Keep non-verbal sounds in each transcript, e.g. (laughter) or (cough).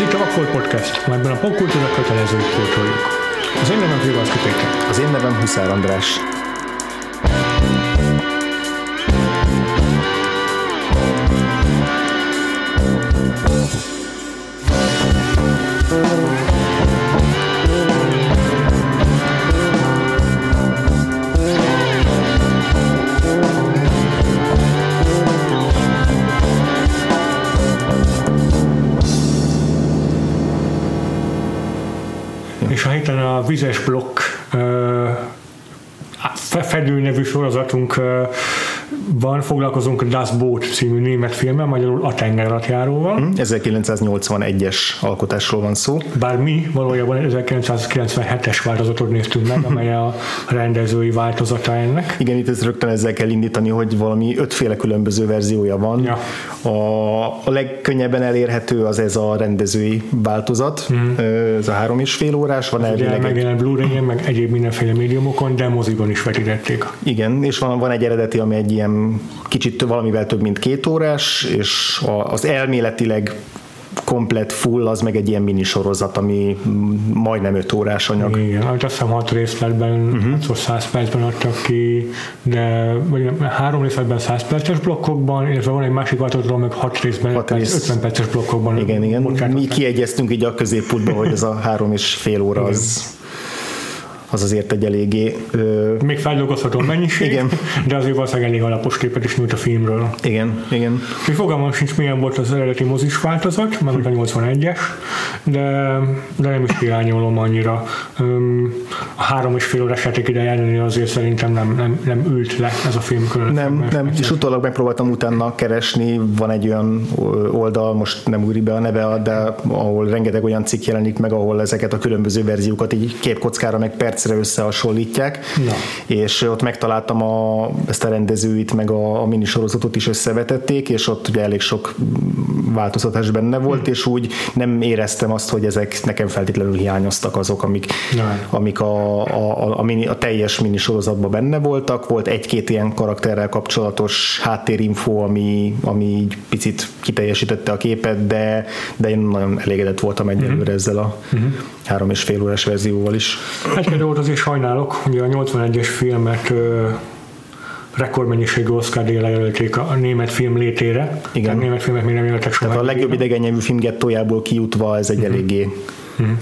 Ez itt a Vakfolt Podcast, amelyben a popkultúra kötelezőt pótoljuk. Az én nevem Frivalszki Péter. Az én nevem Huszár András. Vizes Blokk ö, fe- sorozatunkban foglalkozunk a Das Boot című német filmmel, magyarul a tengeralattjáróval. 1981-es alkotásról van szó. Bár mi valójában 1997-es változatot néztünk meg, amely a rendezői változata ennek. Igen, itt ezt rögtön ezzel kell indítani, hogy valami ötféle különböző verziója van. Ja. A, a legkönnyebben elérhető az ez a rendezői változat. Ez a három és fél órás, van Ugye elvileg megjelent Blu-ray-en, meg egyéb mindenféle médiumokon, de moziban is vetítették. igen, és van, van egy eredeti, ami egy ilyen kicsit valamivel több, mint két órás, és az elméletileg komplet full, az meg egy ilyen minisorozat, ami majdnem öt órás anyag. Igen, amit azt hiszem hat részletben, uh-huh. 100 percben adtak ki, de vagy három részletben 100 perces blokkokban, illetve van egy másik változatról, meg hat részben Hat hat rész. 50 perces blokkokban. Igen, igen. Mi kiegyeztünk így a középútba, hogy ez a három és fél óra az, az azért egy eléggé... Ö, Még feldolgozható mennyiség, Igen. de azért valószínűleg elég alapos képet is nyújt a filmről. igen, igen. És fogalmam sincs, milyen volt az eredeti mozis változat, meg a 81-es, de, de nem is hiányolom annyira. Öm, A három és fél órás játék ide ellenére azért szerintem nem, nem, nem ült le ez a film külön. Nem, nem, és utólag megpróbáltam utána keresni, van egy olyan oldal, most nem úri be a neve, de ahol rengeteg olyan cikk jelenik meg, ahol ezeket a különböző verziókat így képkockára meg percre összehasonlítják, Na. és ott megtaláltam a, ezt a rendezőit, meg a, a minisorozatot is összevetették, és ott ugye elég sok változtatás benne volt, és úgy nem éreztem azt, hogy ezek nekem feltétlenül hiányoztak azok, amik, amik a, a, a, a, mini, a teljes minisorozatban benne voltak. Volt egy-két ilyen karakterrel kapcsolatos háttérinfo, ami, ami így picit kiteljesítette a képet, de, de én nagyon elégedett voltam egyelőre ezzel a három és fél órás verzióval is. Egy dolgot azért sajnálok, hogy a 81-es filmet rekordmennyiségű Oscar jelölték a, német film létére. Igen. Tehát német filmek még nem jelöltek soha. Tehát a legjobb idegen nyelvű film gettójából kijutva ez egy eléggé,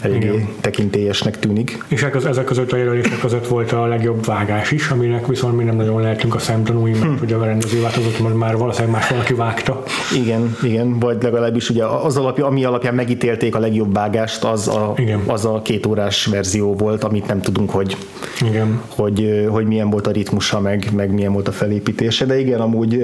eléggé Igen. tekintélyesnek tűnik. És ezek, között a jelölések között volt a legjobb vágás is, aminek viszont mi nem nagyon lehetünk a szemtanúi, mert Hm. ugye a rendező változott, már valószínűleg más valaki vágta. Igen, igen, vagy legalábbis ugye az alapja, ami alapján megítélték a legjobb vágást, az a, Igen. az a két órás verzió volt, amit nem tudunk, hogy, Igen. hogy, hogy milyen volt a ritmusa, meg, meg milyen volt a felépítése, de igen, amúgy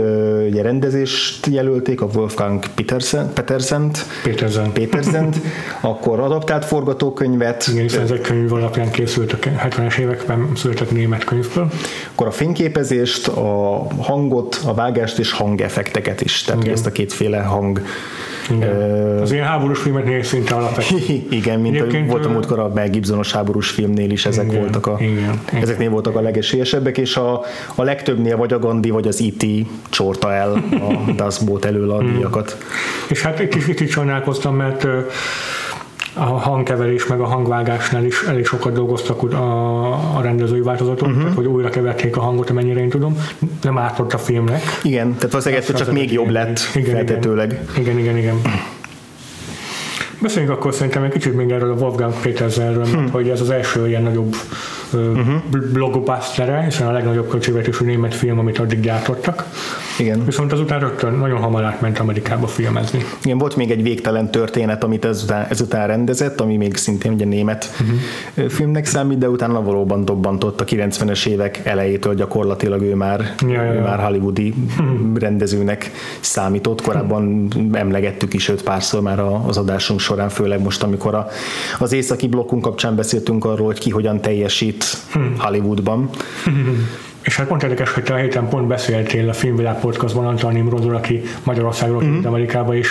ugye rendezést jelölték, a Wolfgang Petersen, Petersent, Péterzen. Petersent, (laughs) akkor adaptált forgatókönyvet, Igen, hiszen ez egy könyv alapján készült a 70-es években született német könyvből. akkor a fényképezést, a hangot, a vágást és hangeffekteket is, tehát Igen. ezt a kétféle hang Igen. Az ilyen háborús filmet négy szinte alapvető. (laughs) Igen, mint Egyébként, volt a múltkor a Mel Gibsonos háborús filmnél is ezek Igen, voltak a, igen, igen. ezeknél voltak a legesélyesebbek, és a, a legtöbbnél vagy a Gandhi, vagy az IT csorta el a (laughs) Das Boot elől a díjakat. És hát is, itt is sajnálkoztam, mert a hangkeverés meg a hangvágásnál is elég sokat dolgoztak a, a rendezői változaton, uh-huh. tehát, hogy újra keverték a hangot, amennyire én tudom. Nem ártott a filmnek. Igen, tehát valószínűleg ettől csak még jobb lett Igen, feltetőleg. Igen, igen, igen. Beszéljünk akkor szerintem egy kicsit még erről a Wolfgang Petersenről, mert hogy ez az első ilyen nagyobb uh-huh. blockbustere, hiszen a legnagyobb költségvetésű német film, amit addig gyártottak. Igen. Viszont azután rögtön nagyon hamar átment Amerikába filmezni. Igen, volt még egy végtelen történet, amit ezután, ezután rendezett, ami még szintén ugye német uh-huh. filmnek számít, de utána valóban dobbantott a 90-es évek elejétől gyakorlatilag ő már, Ja, ja, ő ja. már hollywoodi rendezőnek számított. Korábban emlegettük is őt párszor már az adásunk során, főleg most, amikor a, az északi blokkunk kapcsán beszéltünk arról, hogy ki hogyan teljesít Hollywoodban. És hát pont érdekes, hogy te a héten pont beszéltél a Filmvilág podcastban Antal Nimrodról, aki Magyarországról uh-huh. Amerikába is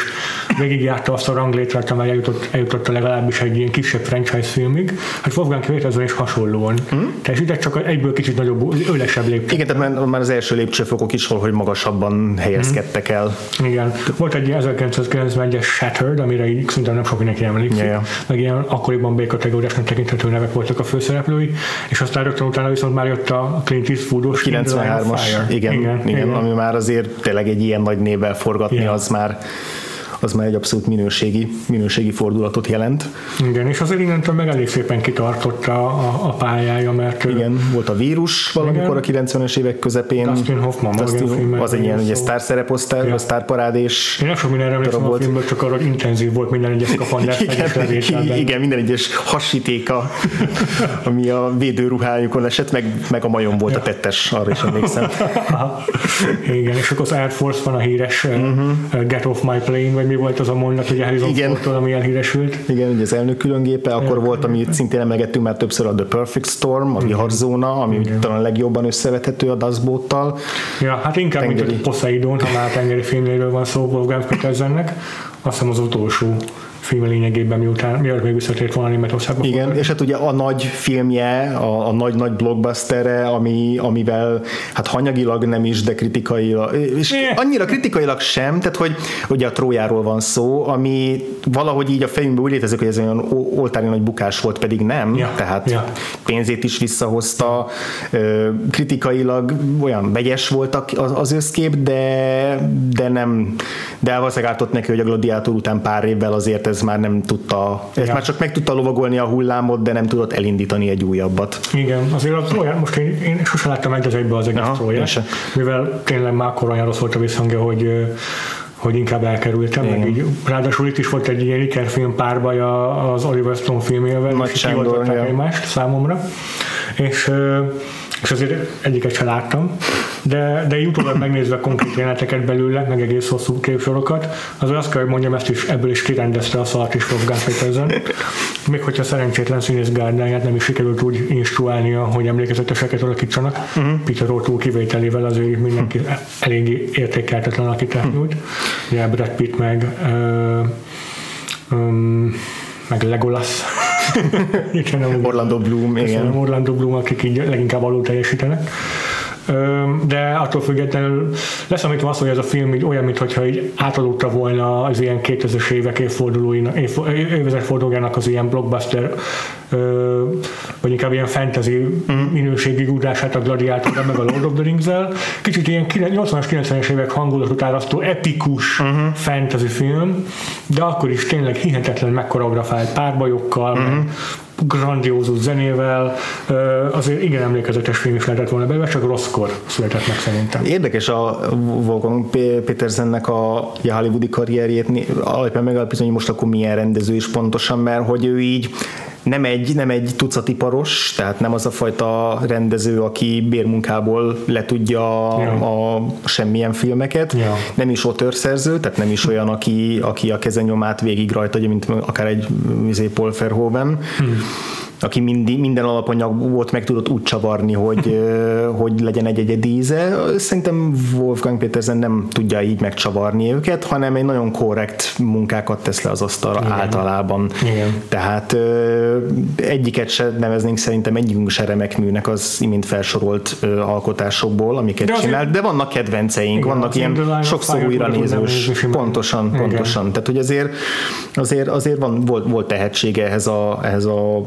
végigjárta azt a ranglétrát, amely eljutott, eljutott legalábbis egy ilyen kisebb franchise filmig. Hát Wolfgang Petersen is hasonlóan. Mm. Teljesített csak egyből kicsit nagyobb, ölesebb lépcső. Igen, tehát már az első lépcsőfokok is valahogy magasabban helyezkedtek el. Igen. Volt egy 1991-es Shattered, amire így szerintem nem sok mindenki emlékszik. Ja. Meg ilyen akkoriban B-kategóriásnak tekinthető nevek voltak a főszereplői, és aztán rögtön utána viszont már jött a Clint Eastwoodos 93-as, igen, igen, igen, igen, ami már azért tényleg egy ilyen nagy névvel forgatni, Igen. az már az már egy abszolút minőségi, minőségi fordulatot jelent. Igen, és azért innentől meg elég szépen kitartott a, a, pályája, mert Igen, volt a vírus valamikor a 90-es évek közepén. Dustin Hoffman Dustin, az egy ilyen ugye szó. sztár szereposztál, Ja. a sztárparádés. Én nem sok mindenre emlékszem a filmből, csak arra, hogy intenzív volt minden egyes fegyes (laughs) levételben. (laughs) igen, minden egyes hasítéka, (laughs) ami a védőruhájukon esett, meg, meg a majom volt a tettes, arra is emlékszem. Aha. Igen, és akkor az Air Force van a híres uh-huh. Get Off My Plane, vagy mi volt az a mondat, hogy Harrison. Igen. Fordtól, ami elhíresült. Igen, ugye az elnök különgépe, akkor volt, amit szintén emlegettünk már többször, a The Perfect Storm, a viharzóna, ami talán a legjobban összevethető a Dustboat-tal. Ja, hát inkább, mint Tengeri. a Poseidon, ha már tengeri filmjéről van szó Wolfgang Petersennek. Azt hiszem az utolsó film lényegében, miután, mielőtt még visszatért volna Németországba. Igen, és hát ugye a nagy filmje, a, a nagy-nagy blockbusterre, ami, amivel hát hanyagilag nem is, de kritikailag, és Eh. annyira kritikailag sem, tehát hogy ugye a Trójáról van szó, ami valahogy így a fejünkben úgy létezik, hogy ez olyan oltári nagy bukás volt, pedig nem, Ja, tehát ja. pénzét is visszahozta, kritikailag olyan vegyes volt az, az összkép, de, de nem, de valószínűleg ártott neki, hogy a Gladiátor után pár évvel azért ez már nem tudta, ez Ja. már csak meg tudta lovagolni a hullámot, de nem tudott elindítani egy újabbat. Igen, azért a Tróját, most én, én sosem láttam egy az egész Aha, se. mivel tényleg már akkor olyan rossz volt a visszhangja, hogy hogy inkább elkerültem, meg Igen. így, ráadásul itt is volt egy ilyen ikerfilm párbaj az Oliver Stone filmjével, Nagy és kioltották ja. egymást számomra, és, és azért egyiket sem láttam, de, de utólag megnézve konkrét jeleneteket belőle, meg egész hosszú képsorokat, azért azt kell, hogy mondjam, ezt is, ebből is kirendezte a szart is Wolfgang Petersen. Még hogyha szerencsétlen színész gárdáját nem is sikerült úgy instruálnia, hogy emlékezeteseket alakítsanak, uh-huh. Peter O'Toole kivételével azért mindenki eléggé értékeltetlen alakítást nyújt. Ugye Brad Pitt meg ö, um, meg Legolas. Orlando Bloom, igen. Orlando Bloom, akik így leginkább alul teljesítenek. De attól függetlenül leszámítva azt, hogy ez a film így olyan, mintha így átadódta volna az ilyen 2000-es évek évfordulóinak, év- évezredfordulójának az ilyen blockbuster, vagy inkább ilyen fantasy minőségi ugrását a Gladiátorra, meg a Lord of the Rings-el. Kicsit ilyen 80-as, 90-es évek hangulatot árasztó epikus fantasy film, de akkor is tényleg hihetetlen megkoreografált párbajokkal, meg grandiózus zenével, azért igen emlékezetes film is lehetett volna belőle, csak rosszkor született meg szerintem. Érdekes a Wolfgang Petersennek a, a hollywoodi karrierjét alapján megalapítani, hogy most akkor milyen rendező is pontosan, mert hogy ő így nem egy, nem egy tucati paros, tehát nem az a fajta rendező, aki bérmunkából letudja Ja. a, a semmilyen filmeket, Ja. nem is otörszerző, tehát nem is olyan, aki, aki a kezenyomát végig rajta, mint akár egy izé, Paul Verhoeven, hmm aki mindig, minden alapanyagot meg tudott úgy csavarni, hogy, (laughs) hogy legyen egy egyedi íze. Szerintem Wolfgang Petersen nem tudja így megcsavarni őket, hanem egy nagyon korrekt munkákat tesz le az asztalra Igen. általában. Igen. Tehát egyiket se neveznénk szerintem egyikünk se remek műnek az imént felsorolt alkotásokból, amiket De csinál, de vannak kedvenceink, Igen, vannak ilyen sokszor újra nézős. Pontosan, Igen. pontosan. Tehát, hogy azért, azért, azért van, volt, volt tehetsége ehhez a, ehhez a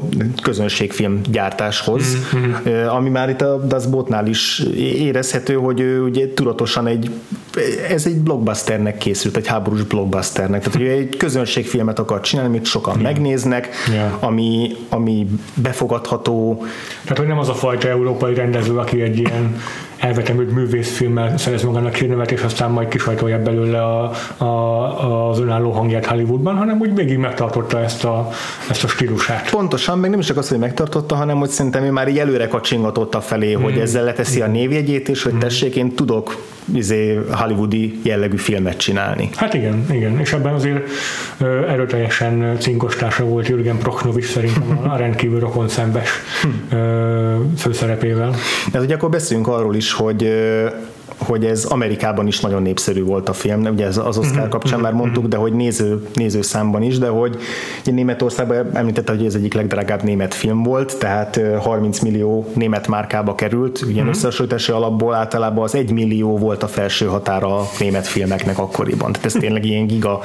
közönségfilm gyártáshoz, mm-hmm. ami már itt a Das Bootnál is érezhető, hogy ő ugye tudatosan egy ez egy blockbusternek készült, egy háborús blockbusternek. Tehát, ő egy közönségfilmet akar csinálni, amit sokan megnéznek, Ja. ami, ami befogadható, Tehát, hogy nem az a fajta európai rendező, aki egy ilyen elvetemült művészfilmmel szerez magának hírnevet, és aztán majd kisajtolja belőle a, a, az önálló hangját Hollywoodban, hanem úgy végig megtartotta ezt a, ezt a stílusát. Pontosan, meg nem is csak az, hogy megtartotta, hanem hogy szerintem ő már így előre kacsingatott a felé, mm. hogy ezzel leteszi a névjegyét, és hogy tessék, én tudok izé, hollywoodi jellegű filmet csinálni. Hát igen, igen, és ebben azért erőteljesen cinkostársa volt Jürgen Prochnovics szerintem a (laughs) rendkívül rokon szembes ö, főszerepével. De ugye akkor beszéljünk arról is, hogy hogy ez Amerikában is nagyon népszerű volt a film, ugye ez az Oscar kapcsán már mondtuk, de hogy néző, nézőszámban is, de hogy Németországban említette, hogy ez egyik legdrágább német film volt, tehát 30 millió német márkába került, mm összehasonlítási alapból általában az 1 millió volt a felső határa a német filmeknek akkoriban, tehát ez tényleg ilyen giga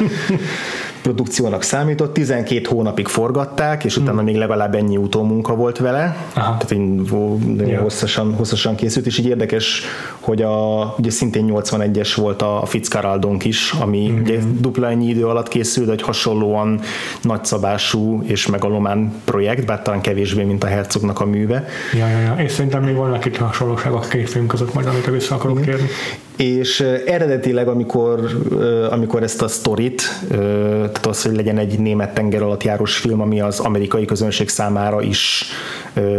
(laughs) produkciónak számított, 12 hónapig forgatták, és utána még legalább ennyi utómunka volt vele, Aha. tehát így ja. hosszasan, hosszasan készült, és így érdekes, hogy a, ugye szintén 81-es volt a Fitzcarraldonk is, ami mm-hmm. ugye dupla ennyi idő alatt készült, egy hasonlóan nagyszabású és megalomán projekt, bár talán kevésbé, mint a Herzognak a műve. Ja, ja, ja. és szerintem még vannak itt hasonlóságok a két film között, majd amit vissza akarok Igen. kérni és eredetileg, amikor, amikor ezt a sztorit, tehát az, hogy legyen egy német tenger alatt járós film, ami az amerikai közönség számára is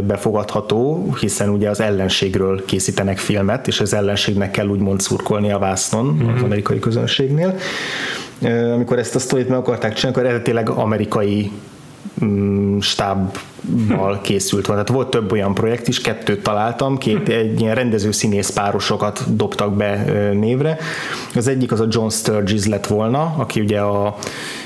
befogadható, hiszen ugye az ellenségről készítenek filmet, és az ellenségnek kell úgymond szurkolni a vásznon mm-hmm. az mhm. amerikai közönségnél. Amikor ezt a sztorit meg akarták csinálni, akkor eredetileg amerikai stábbal készült van. Tehát volt több olyan projekt is, kettőt találtam, két egy ilyen rendező színész párosokat dobtak be névre. Az egyik az a John Sturges lett volna, aki ugye a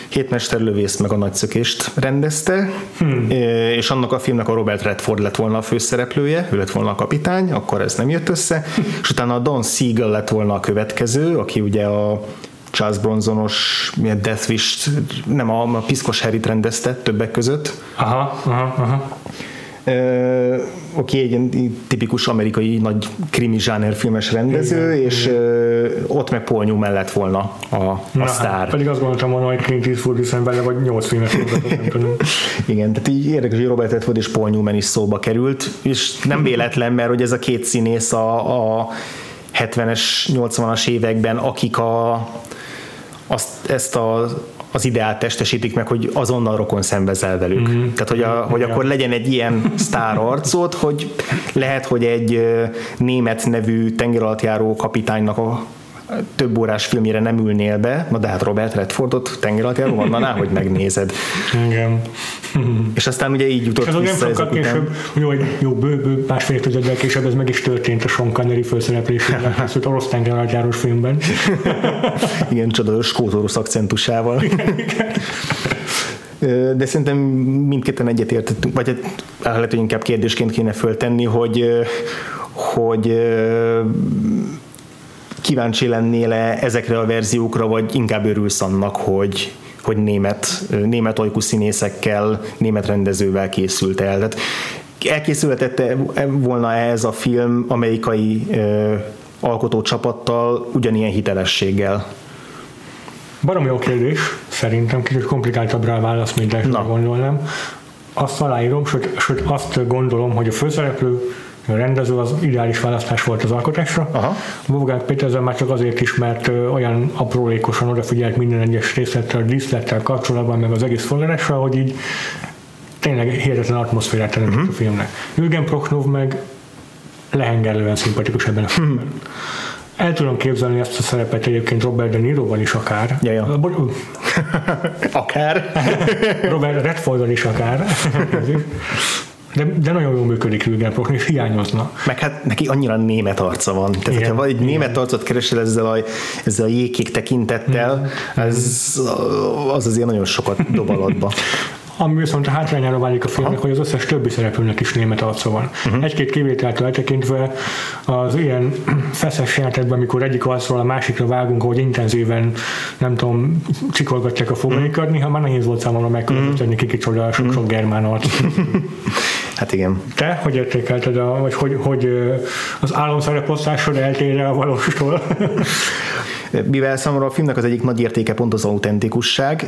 Hétmesterlövész meg a nagyszökést rendezte, hmm. és annak a filmnek a Robert Redford lett volna a főszereplője, ő lett volna a kapitány, akkor ez nem jött össze, (laughs) és utána a Don Siegel lett volna a következő, aki ugye a Charles Bronsonos milyen Death Wish, nem a, a Piszkos Harryt rendezte többek között. Aha, aha, aha. Uh, oké, egy ilyen tipikus amerikai nagy krimi zsáner filmes rendező, igen, és igen. Uh, ott meg Paul Newman lett volna a, a Na, sztár. Hát, pedig azt gondoltam volna, hogy Clint Eastwood hiszen bele vagy nyolc filmes nem Igen, tehát így érdekes, hogy Robert Redford és Paul Newman is szóba került, és nem véletlen, mert hogy ez a két színész a, a 70-es, 80-as években, akik a azt, ezt a az ideát testesítik meg, hogy azonnal rokon szembezel velük. Mm-hmm. Tehát, hogy, a, hogy akkor legyen egy ilyen (laughs) sztár arcot, hogy lehet, hogy egy német nevű tengeralattjáró kapitánynak a több órás filmjére nem ülnél be, na de hát Robert Redfordot tengeralattjáró mondaná, hogy megnézed. Igen. És aztán ugye így jutott és vissza nem sokkal később, jó, jó bő, bő másfél tudaddal később ez meg is történt a Sean Connery felszereplésében, készült (laughs) orosz tengeralattjárós filmben. (laughs) Igen, csodálatos skót akcentusával. Igen, igen. De szerintem mindketten egyetértettünk, vagy hát lehet, hogy inkább kérdésként kéne föltenni, hogy, hogy kíváncsi lennél-e ezekre a verziókra, vagy inkább örülsz annak, hogy, hogy német, német ajkú színészekkel, német rendezővel készült el. Tehát elkészülhetett volna ez a film amerikai ö, alkotó csapattal ugyanilyen hitelességgel? Barom jó kérdés, szerintem kicsit komplikáltabb rá a válasz, mint ezt gondolnám. Azt aláírom, sőt, sőt azt gondolom, hogy a főszereplő rendező az ideális választás volt az alkotásra. Aha. Wolfgang Petersen már csak azért is, mert olyan aprólékosan odafigyelt minden egyes részlettel, díszlettel kapcsolatban, meg az egész forrásra, hogy így tényleg hihetetlen atmoszférát teremtett uh-huh. a filmnek. Jürgen Prochnov meg lehengerlően szimpatikus ebben a filmben. Uh-huh. El tudom képzelni ezt a szerepet egyébként Robert De Niroval is akár. Ja, ja. (laughs) akár. (laughs) Robert Redfordon is akár. (laughs) De, de nagyon jól működik Rügenbrock, és (laughs) hiányozna. Meg hát neki annyira német arca van. Tehát, igen, ha egy igen. német arcot keresel ezzel a, ezzel a jégkék tekintettel, mm. ez, az azért nagyon sokat dob alatba. (laughs) Ami viszont a hátrányára válik a filmnek, Aha. hogy az összes többi szereplőnek is német arca van. Uh-huh. Egy-két kivételt eltekintve az ilyen (clears throat) feszes jelentekben, amikor egyik arcról a másikra vágunk, hogy intenzíven, nem tudom, csikolgatják a fogaikat, uh-huh. néha már nehéz volt számomra megkülönböztetni, uh-huh. ki kicsoda sok-sok uh-huh. germán arc. (laughs) Hát igen. Te hogy értékelted, a, vagy hogy, hogy az álomszereposztásod eltér a valóstól? (laughs) Mivel számomra a filmnek az egyik nagy értéke pont az autentikusság,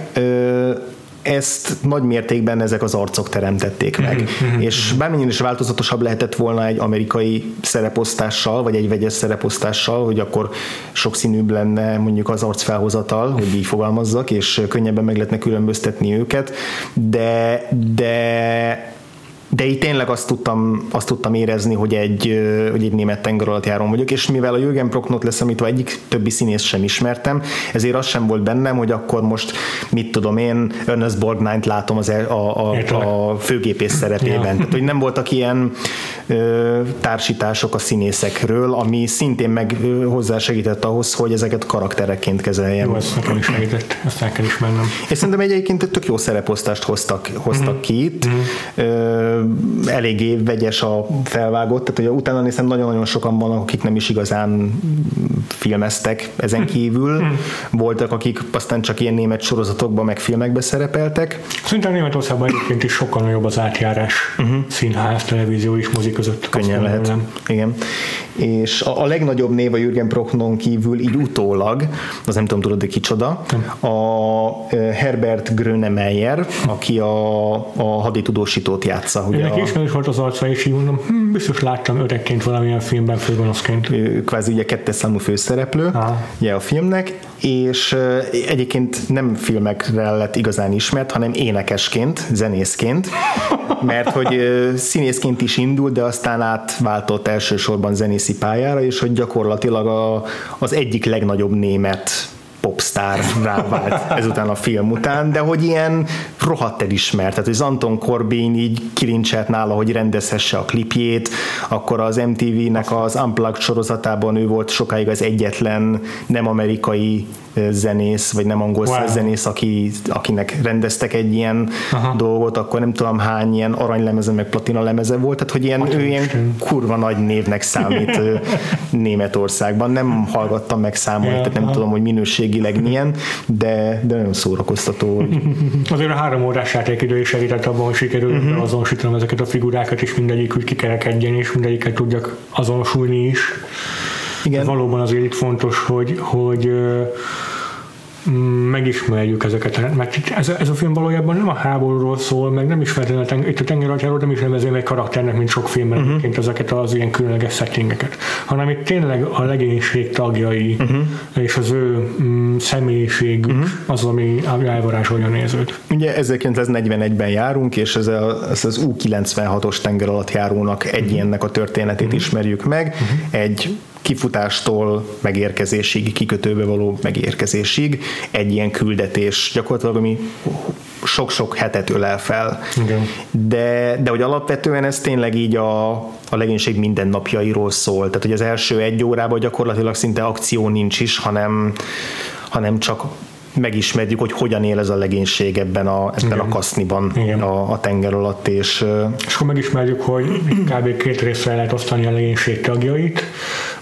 ezt nagy mértékben ezek az arcok teremtették meg. Mm-hmm. És bármennyire is változatosabb lehetett volna egy amerikai szereposztással, vagy egy vegyes szereposztással, hogy akkor sokszínűbb lenne mondjuk az arcfelhozatal, hogy így fogalmazzak, és könnyebben meg lehetne különböztetni őket, de, de de itt tényleg azt tudtam, azt tudtam érezni, hogy egy, hogy egy német tenger alatt járom vagyok, és mivel a Jürgen Procknot leszámítva egyik többi színész sem ismertem, ezért az sem volt bennem, hogy akkor most mit tudom én, Ernest Borgnine-t látom az, a, a, a főgépész szerepében. Ja. Tehát, hogy nem voltak ilyen társítások a színészekről, ami szintén meg hozzásegített ahhoz, hogy ezeket karakterekként kezeljem. Jó, ezt nekem is segített, ezt el kell ismernem. És szerintem egyébként egy tök jó szereposztást hoztak, hoztak mm-hmm. ki itt. Mm-hmm. Eléggé vegyes a felvágott, tehát ugye utána nézem nagyon-nagyon sokan vannak, akik nem is igazán filmeztek ezen mhm. kívül. Mm-hmm. Voltak, akik aztán csak ilyen német sorozatokban meg filmekbe szerepeltek. Szerintem Németországban egyébként is sokkal nagyobb az átjárás uh-huh. színház, televízió és mozik között. Könnyen lehet. Nem. Igen. És a, a legnagyobb név a Jürgen Prochnon kívül így utólag, az nem tudom, tudod, hogy kicsoda, a Herbert Grönemeyer, aki a, a haditudósítót játsza. Ugye Ennek a, ismerős volt az arca, és így mondom, hm, biztos láttam öregként valamilyen filmben főgonoszként. Kvázi ugye kettes számú főszereplő ugye a filmnek, és egyébként nem filmekre lett igazán ismert, hanem énekesként, zenészként, mert hogy színészként is indult, de aztán átváltott elsősorban zenészi pályára, és hogy gyakorlatilag a, az egyik legnagyobb német popstar vált ezután a film után, de hogy ilyen rohadt elismert, tehát hogy Anton Corbin így kilincselt nála, hogy rendezhesse a klipjét, akkor az MTV-nek az Unplugged sorozatában ő volt sokáig az egyetlen nem amerikai zenész, vagy nem angol wow. zenész, aki, akinek rendeztek egy ilyen Aha. dolgot, akkor nem tudom hány ilyen aranylemeze, meg platina lemeze volt, tehát hogy ilyen, ő ilyen kurva nagy névnek számít (laughs) Németországban. Nem hallgattam meg számolni, yeah, tehát nem tudom, hogy minőségileg milyen, de, de nagyon szórakoztató. (laughs) Azért a három órás játékidő is segített abban, hogy sikerült uh-huh. azonosítanom ezeket a figurákat, és mindegyik úgy kikerekedjen, és mindegyiket tudjak azonosulni is. Igen. Valóban azért itt fontos, hogy, hogy megismerjük ezeket, mert ez, ez a film valójában nem a háborúról szól, meg nem is feltétlenül itt a tengeralattjáról nem is nevezém egy karakternek, mint sok filmben uh-huh. ezeket az ilyen különleges settingeket, hanem itt tényleg a legénység tagjai uh-huh. és az ő mm, személyiségük uh-huh. az, ami elvarázsolja a nézőt. Ugye 1941-ben járunk, és ez, a, ez az U-96-os tenger alatt járónak egy uh-huh. ilyennek a történetét uh-huh. ismerjük meg, uh-huh. egy kifutástól megérkezésig, kikötőbe való megérkezésig egy ilyen küldetés gyakorlatilag, ami sok-sok hetet ölel fel. Igen. De, de hogy alapvetően ez tényleg így a, a legénység mindennapjairól szól. Tehát, hogy az első egy órában gyakorlatilag szinte akció nincs is, hanem, hanem csak megismerjük, hogy hogyan él ez a legénység ebben a, ebben a kaszniban A, a tenger alatt. És, és akkor megismerjük, hogy kb. két részre lehet osztani a legénység tagjait.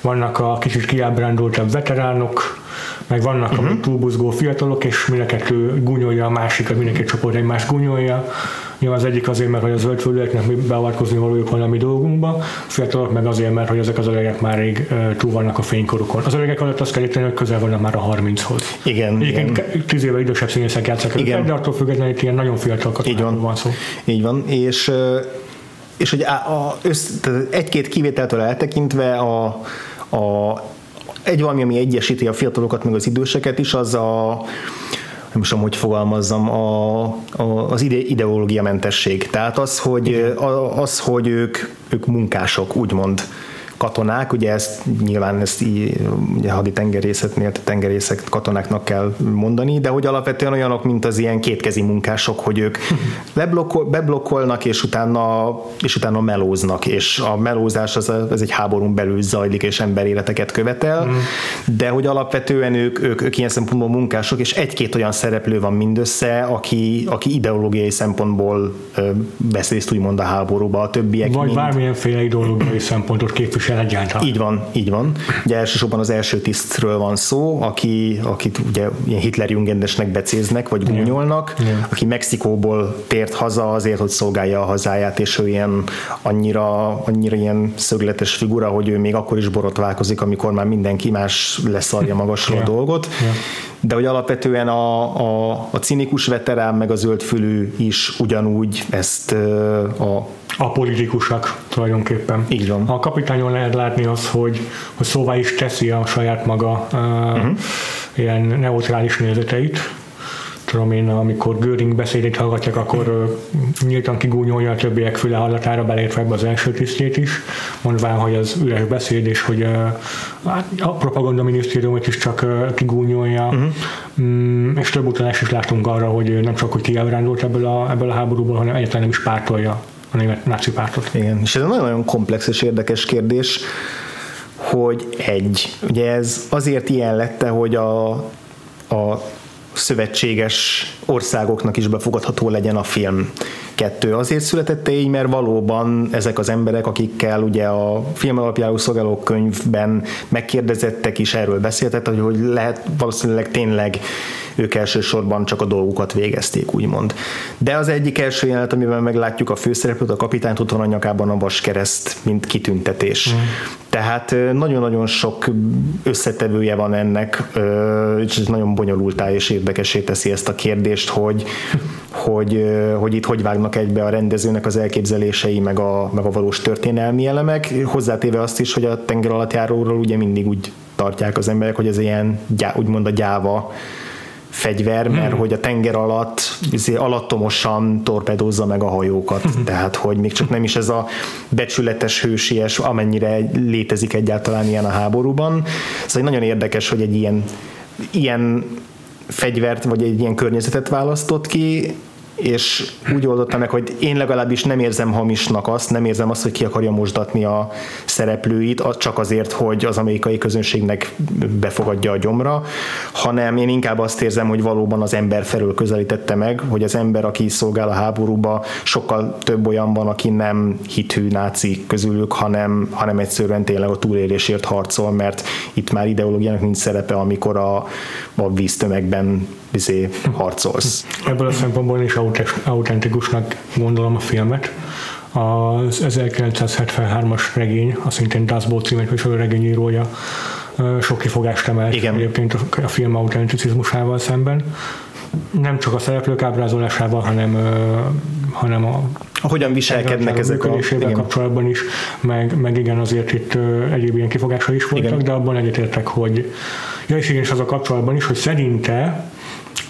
Vannak a kicsit kiábrándultabb veteránok, meg vannak uh-huh. a túlbuzgó fiatalok, és mind a kettő gúnyolja a másikat, mindenki csoport egymás gúnyolja. Nyilván az egyik azért, mert hogy az zöldföldőeknek mi beavatkozni valójuk van a mi dolgunkba, a fiatalok meg azért, mert hogy ezek az öregek már rég túl vannak a fénykorukon. Az öregek alatt azt kell íteni, hogy közel vannak már a 30-hoz. Igen. Egyébként igen. tíz éve idősebb színészek játszák igen. de attól függetlenül itt ilyen nagyon fiatal Így van. van szó. Így van, és és hogy a, a, egy-két kivételtől eltekintve a, a egy valami, ami egyesíti a fiatalokat, meg az időseket is, az a nem tudom, hogy fogalmazzam, a, a, az ide, ideológiamentesség. Tehát az, hogy, az, hogy ők, ők munkások, úgymond katonák, ugye ezt nyilván ezt így, ugye haditengerészetnél tengerészek katonáknak kell mondani, de hogy alapvetően olyanok, mint az ilyen kétkezi munkások, hogy ők (laughs) beblokkol, beblokkolnak, és utána, és utána melóznak, és a melózás az, az egy háborún belül zajlik, és emberéleteket követel, mm. de hogy alapvetően ők, ők, ők ilyen szempontból munkások, és egy-két olyan szereplő van mindössze, aki, aki ideológiai szempontból vesz részt úgymond a háborúba, a többiek Vagy mind... bármilyenféle ideológiai (clears throat) szempontot képvisel képvisel egyáltalán. Így van, így van. Ugye elsősorban az első tisztről van szó, aki, akit ugye ilyen Hitler-Jungendesnek becéznek, vagy gúnyolnak, yeah. aki Mexikóból tért haza azért, hogy szolgálja a hazáját, és ő ilyen annyira, annyira ilyen szögletes figura, hogy ő még akkor is borotválkozik, amikor már mindenki más leszarja (laughs) magasról yeah. a dolgot. Yeah de hogy alapvetően a, a, a cinikus veterán meg a zöldfülű is ugyanúgy ezt a a politikusak tulajdonképpen. Így van. A kapitányon lehet látni az, hogy, hogy szóvá is teszi a saját maga uh-huh. ilyen neutrális nézeteit, tudom én, amikor Göring beszédét hallgatják, akkor uh, nyíltan kigúnyolja a többiek füle hallatára, belértve ebbe az első tisztjét is, mondván, hogy az üres beszéd, és hogy uh, a propaganda minisztériumot is csak uh, kigúnyolja, uh-huh. um, és több utalás is látunk arra, hogy nem csak, hogy kiábrándult ebből a, ebből a háborúból, hanem egyáltalán nem is pártolja a német náci pártot. Igen, és ez egy nagyon-nagyon komplex és érdekes kérdés, hogy egy, ugye ez azért ilyen lette, hogy a, a szövetséges országoknak is befogadható legyen a film. Kettő. Azért született így, mert valóban ezek az emberek, akikkel ugye a film alapjául szolgáló könyvben megkérdezettek is erről beszéltek, hogy, hogy lehet valószínűleg tényleg ők elsősorban csak a dolgukat végezték, úgymond. De az egyik első jelenet, amiben meglátjuk a főszereplőt, a kapitányt ott van a nyakában a vaskereszt, mint kitüntetés. Mm. Tehát nagyon-nagyon sok összetevője van ennek, és ez nagyon bonyolultá és érdekesé teszi ezt a kérdést, hogy, hogy, hogy itt hogy vágnak egybe a rendezőnek az elképzelései, meg a, meg a valós történelmi elemek, hozzátéve azt is, hogy a tenger alatt járóról ugye mindig úgy tartják az emberek, hogy ez ilyen úgymond a gyáva fegyver, mert hmm. hogy a tenger alatt izé, alattomosan torpedózza meg a hajókat. Hmm. Tehát, hogy még csak nem is ez a becsületes, hősies, amennyire létezik egyáltalán ilyen a háborúban. Szóval nagyon érdekes, hogy egy ilyen, ilyen fegyvert, vagy egy ilyen környezetet választott ki, és úgy oldotta meg, hogy én legalábbis nem érzem hamisnak azt, nem érzem azt, hogy ki akarja mosdatni a szereplőit, csak azért, hogy az amerikai közönségnek befogadja a gyomra, hanem én inkább azt érzem, hogy valóban az ember felől közelítette meg, hogy az ember, aki szolgál a háborúba, sokkal több olyan van, aki nem hithű náci közülük, hanem, hanem egyszerűen tényleg a túlélésért harcol, mert itt már ideológiának nincs szerepe, amikor a, a víztömegben izé, harcolsz. Ebből a szempontból is autentikusnak gondolom a filmet. Az 1973-as regény, a szintén Das Boot címet viselő regényírója sok kifogást emelt Igen. egyébként a film autenticizmusával szemben. Nem csak a szereplők ábrázolásával, hanem, hanem a hogyan viselkednek ezek a... Igen. kapcsolatban is, meg, meg igen, azért itt egyéb ilyen kifogásai is voltak, igen. de abban egyetértek, hogy ja, és igen, és az a kapcsolatban is, hogy szerinte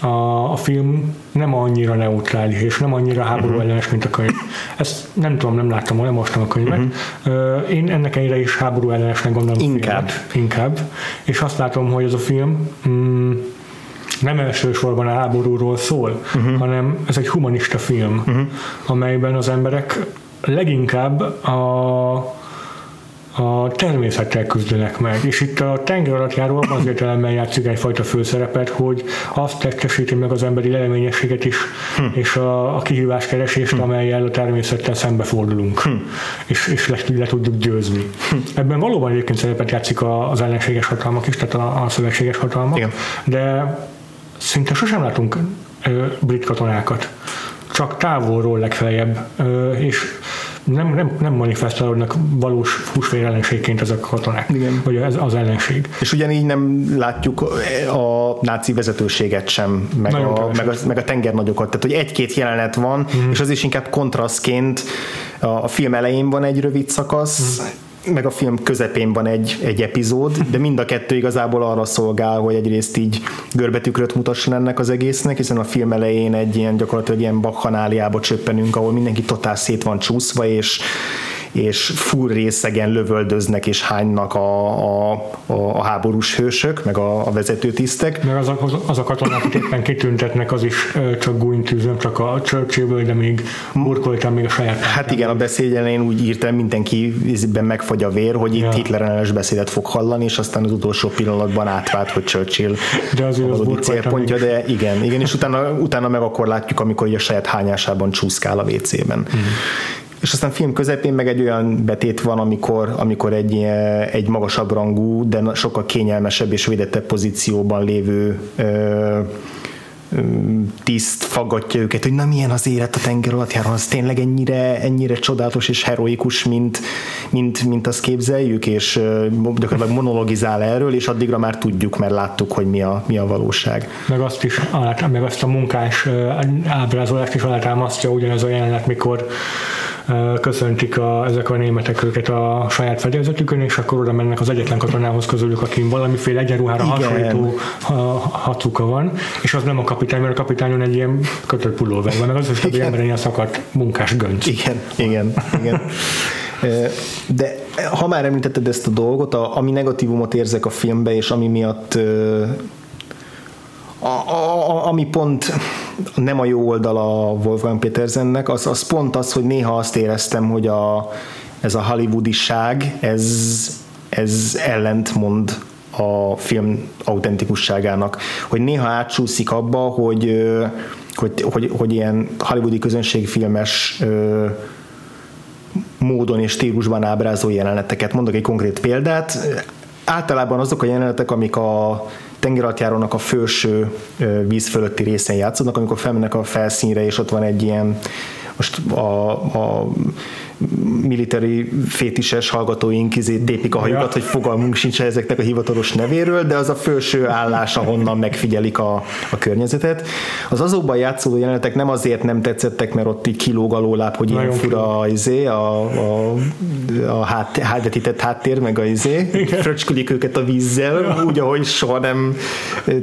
a, a film nem annyira neutrális, és nem annyira háború uh-huh. ellenes, mint a könyv. Ezt nem tudom, nem láttam, nem mostam a könyvet. Uh-huh. Én ennek ennyire is háború ellenesnek gondolom inkább. Filmet, inkább. És azt látom, hogy ez a film mm, nem elsősorban a háborúról szól, uh-huh. hanem ez egy humanista film, uh-huh. amelyben az emberek leginkább a a természettel küzdenek meg. És itt a tenger alatt járó azért elemmel játszik egyfajta főszerepet, hogy azt testesíti meg az emberi leleményességet is, hm. és a, a kihíváskeresést, hm. amelyel a természettel szembefordulunk, hm. és, és le, le tudjuk győzni. Hm. Ebben valóban egyébként szerepet játszik az ellenséges hatalmak is, tehát a, a szövetséges hatalmak, Igen. de szinte sosem látunk ö, brit katonákat. Csak távolról legfeljebb, ö, és nem, nem, nem manifestálódnak valós húsvér ellenségként ezek a katonák, Igen. vagy ez az ellenség. És ugyanígy nem látjuk a náci vezetőséget sem, meg, a, meg, a, meg a tengernagyokat. Tehát, hogy egy-két jelenet van, mm. és az is inkább kontrasztként a, a film elején van egy rövid szakasz, mm meg a film közepén van egy, egy epizód, de mind a kettő igazából arra szolgál, hogy egyrészt így görbetükröt mutasson ennek az egésznek, hiszen a film elején egy ilyen gyakorlatilag ilyen bakhanáliába csöppenünk, ahol mindenki totál szét van csúszva, és és full részegen lövöldöznek és hánynak a, a, a, háborús hősök, meg a, a vezetőtisztek. Meg az a, az a katonák, akik éppen kitüntetnek, az is csak gúnytűzöm, csak a churchill de még burkoltam még a saját Hát igen, a beszéd én úgy írtam, mindenki ízben megfagy a vér, hogy itt ja. Hitler ellenes beszédet fog hallani, és aztán az utolsó pillanatban átvált, hogy Churchill de az célpontja, de igen, igen, és utána, utána meg akkor látjuk, amikor a saját hányásában csúszkál a WC-ben. Mm és aztán film közepén meg egy olyan betét van, amikor, amikor egy, egy magasabb rangú, de sokkal kényelmesebb és védettebb pozícióban lévő ö, tiszt faggatja őket, hogy na milyen az élet a tenger alatt járon, az tényleg ennyire, ennyire csodálatos és heroikus, mint, mint, mint azt képzeljük, és gyakorlatilag monologizál erről, és addigra már tudjuk, mert láttuk, hogy mi a, mi a valóság. Meg azt is, meg azt a munkás ábrázolást is alátámasztja ugyanez a jelenet, mikor köszöntik a, ezek a németek őket a saját fedélzetükön, és akkor oda mennek az egyetlen katonához közülük, akin valamiféle egyenruhára hasonlító hatuka van, és az nem a kapitány, mert a kapitányon egy ilyen kötött pulóver van, meg az az, hogy emberen ilyen szakadt munkás gönc. Igen, igen, igen. De ha már említetted ezt a dolgot, a, ami negatívumot érzek a filmbe, és ami miatt a, a, a, ami pont nem a jó oldala Wolfgang Petersennek, az, az pont az, hogy néha azt éreztem, hogy a, ez a hollywoodiság, ez, ez ellentmond a film autentikusságának, hogy néha átsúszik abba, hogy, hogy, hogy, hogy ilyen hollywoodi közönségfilmes módon és stílusban ábrázol jeleneteket. Mondok egy konkrét példát. Általában azok a jelenetek, amik a tengeralattjárónak a felső víz fölötti részen játszódnak, amikor felmennek a felszínre, és ott van egy ilyen most a, a military fétises hallgatóink izé tépik a hajukat, ja. hogy fogalmunk sincs ezeknek a hivatalos nevéről, de az a felső állás, ahonnan megfigyelik a, a környezetet. Az azokban játszódó jelenetek nem azért nem tetszettek, mert ott így kilóg alóláb, hogy ilyen fura izé, a, a, a hát, hátvetített háttér, meg a izé, fröcskülik őket a vízzel, ja. úgy, ahogy soha nem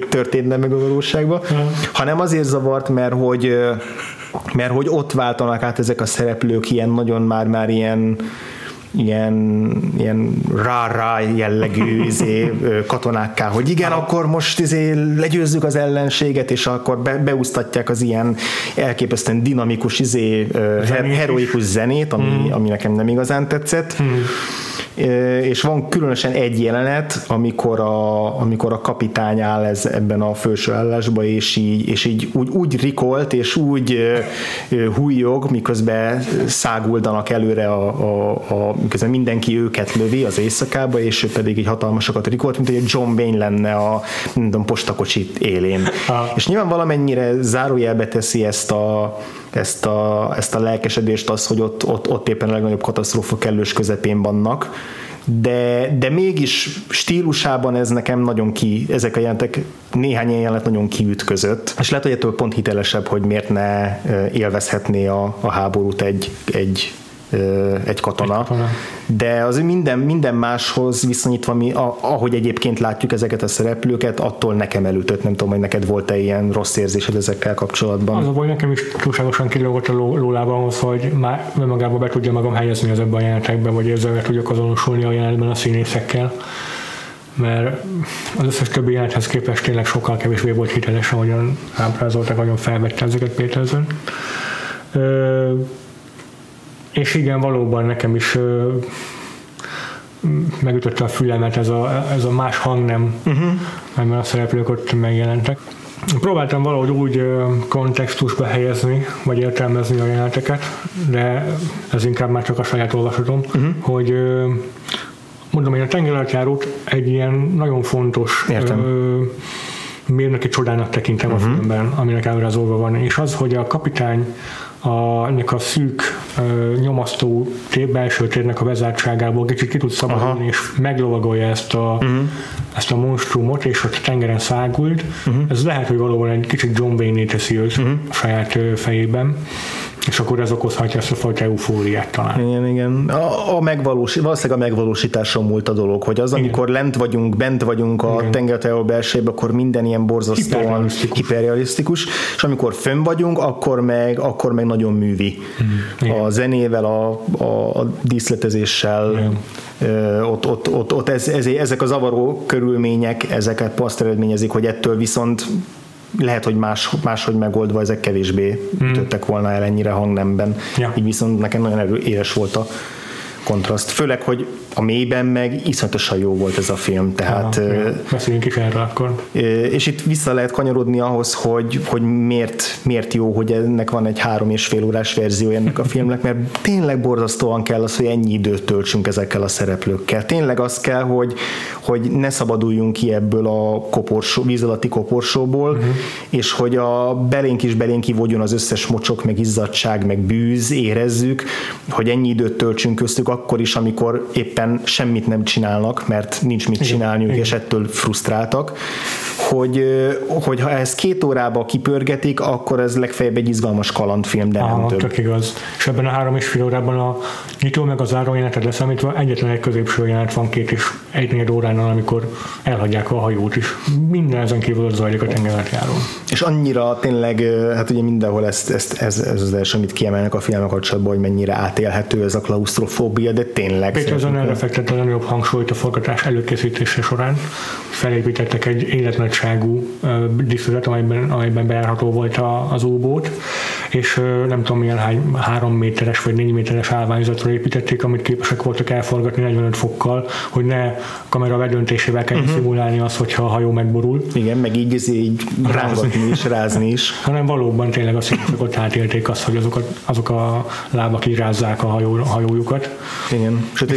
történne meg a valóságban, ja. hanem azért zavart, mert hogy mert hogy ott váltanak át ezek a szereplők ilyen nagyon már-már ilyen ilyen, ilyen rá-rá jellegű (laughs) izé, katonákká, hogy igen, akkor most izé legyőzzük az ellenséget, és akkor be, beúsztatják az ilyen elképesztően dinamikus izé, heroikus zenét, ami, hmm. ami nekem nem igazán tetszett. Hmm és van különösen egy jelenet, amikor a, amikor a kapitány áll ez, ebben a felső állásba, és így, és így úgy, úgy rikolt, és úgy hújjog, miközben száguldanak előre, a, a, a, miközben mindenki őket lövi az éjszakába, és ő pedig egy hatalmasokat rikolt, mint hogy egy John Wayne lenne a tudom, postakocsit élén. Ha. És nyilván valamennyire zárójelbe teszi ezt a ezt a, ezt a lelkesedést az, hogy ott, ott, ott éppen a legnagyobb katasztrófa kellős közepén vannak, de, de mégis stílusában ez nekem nagyon ki, ezek a jelentek néhány jelenet nagyon kiütközött, és lehet, hogy ettől pont hitelesebb, hogy miért ne élvezhetné a, a háborút egy, egy egy katona, egy katona. de az minden, minden máshoz viszonyítva, mi, ahogy egyébként látjuk ezeket a szereplőket, attól nekem elütött, nem tudom, hogy neked volt-e ilyen rossz érzésed ezekkel kapcsolatban. Az a baj, nekem is túlságosan kilógott a lólában ahhoz, hogy már magába be tudja magam helyezni az ebben a jelenetekben, vagy ezzel tudjak azonosulni a jelenetben a színészekkel mert az összes többi jelenethez képest tényleg sokkal kevésbé volt hiteles, ahogyan ábrázoltak, ahogyan felvette ezeket Péterzen. És igen, valóban nekem is megütötte a fülemet ez a, ez a más hang nem, uh-huh. mert a szereplők ott megjelentek. Próbáltam valahogy úgy kontextusba helyezni, vagy értelmezni a jeleneteket, de ez inkább már csak a saját olvasatom, uh-huh. hogy mondom, hogy a tengeralattjárót egy ilyen nagyon fontos Értem. mérnöki csodának tekintem uh-huh. a filmben, aminek ábrázolva van, és az, hogy a kapitány a, ennek a szűk nyomasztó tér, belső térnek a bezártságából kicsit ki tud szabadulni, Aha. és meglovagolja ezt a, uh-huh. ezt a monstrumot, és ott tengeren szágult. Uh-huh. Ez lehet, hogy valóban egy kicsit John Wayne-né teszi őt uh-huh. a saját fejében és akkor ez okozhatja ezt a fajta eufóriát talán. Igen, igen. A, a megvalós, valószínűleg a megvalósításon múlt a dolog, hogy az, igen. amikor lent vagyunk, bent vagyunk a tengertejó belsejében, akkor minden ilyen borzasztóan hiperrealisztikus. és amikor fönn vagyunk, akkor meg, akkor meg nagyon művi. Mm, a zenével, a, a, a díszletezéssel, igen. ott, ott, ott, ott ez, ez, ezek a zavaró körülmények, ezeket azt eredményezik, hogy ettől viszont lehet, hogy más, máshogy megoldva ezek kevésbé mm. ütöttek volna el ennyire hangnemben. Ja. Így viszont nekem nagyon éles volt a kontraszt. Főleg, hogy a mélyben meg iszonyatosan jó volt ez a film, tehát... Aha, beszéljünk is erről akkor. És itt vissza lehet kanyarodni ahhoz, hogy, hogy miért, miért jó, hogy ennek van egy három és fél órás verzió ennek a filmnek, mert tényleg borzasztóan kell az, hogy ennyi időt töltsünk ezekkel a szereplőkkel. Tényleg az kell, hogy, hogy ne szabaduljunk ki ebből a koporsó, víz alatti koporsóból, uh-huh. és hogy a belénk is belénk kivogjon az összes mocsok, meg izzadság, meg bűz, érezzük, hogy ennyi időt töltsünk köztük akkor is, amikor éppen éppen semmit nem csinálnak, mert nincs mit csinálniuk, Igen. és ettől frusztráltak, hogy, hogy ha ezt két órába kipörgetik, akkor ez legfeljebb egy izgalmas kalandfilm, de Aha, nem több. Tök igaz. És ebben a három és fél órában a nyitó meg az záró jelenetet leszámítva egyetlen egy középső jelenet van két és egy negyed óránál, amikor elhagyják a hajót is. Minden ezen kívül zajlik a tengerjáró. És annyira tényleg, hát ugye mindenhol ezt, ezt, ez, ez az első, amit kiemelnek a filmek kapcsolatban, hogy mennyire átélhető ez a klaustrofóbia, de tényleg. Peterson erre fektette a nagyobb hangsúlyt a forgatás előkészítése során. Felépítettek egy életnagyságú díszletet, amelyben, amelyben bejárható volt a, az óbót, és nem tudom milyen hány, három méteres vagy négy méteres állványzatra építették, amit képesek voltak elforgatni 45 fokkal, hogy ne kamera vedöntésével kell uh-huh. szimulálni azt, hogyha a hajó megborul. Igen, meg így, így rángatni is, rázni is. Hanem valóban tényleg a színészek átélték azt, hogy azok a, azok a lábak így rázzák a, hajó, hajójukat. Igen, sőt,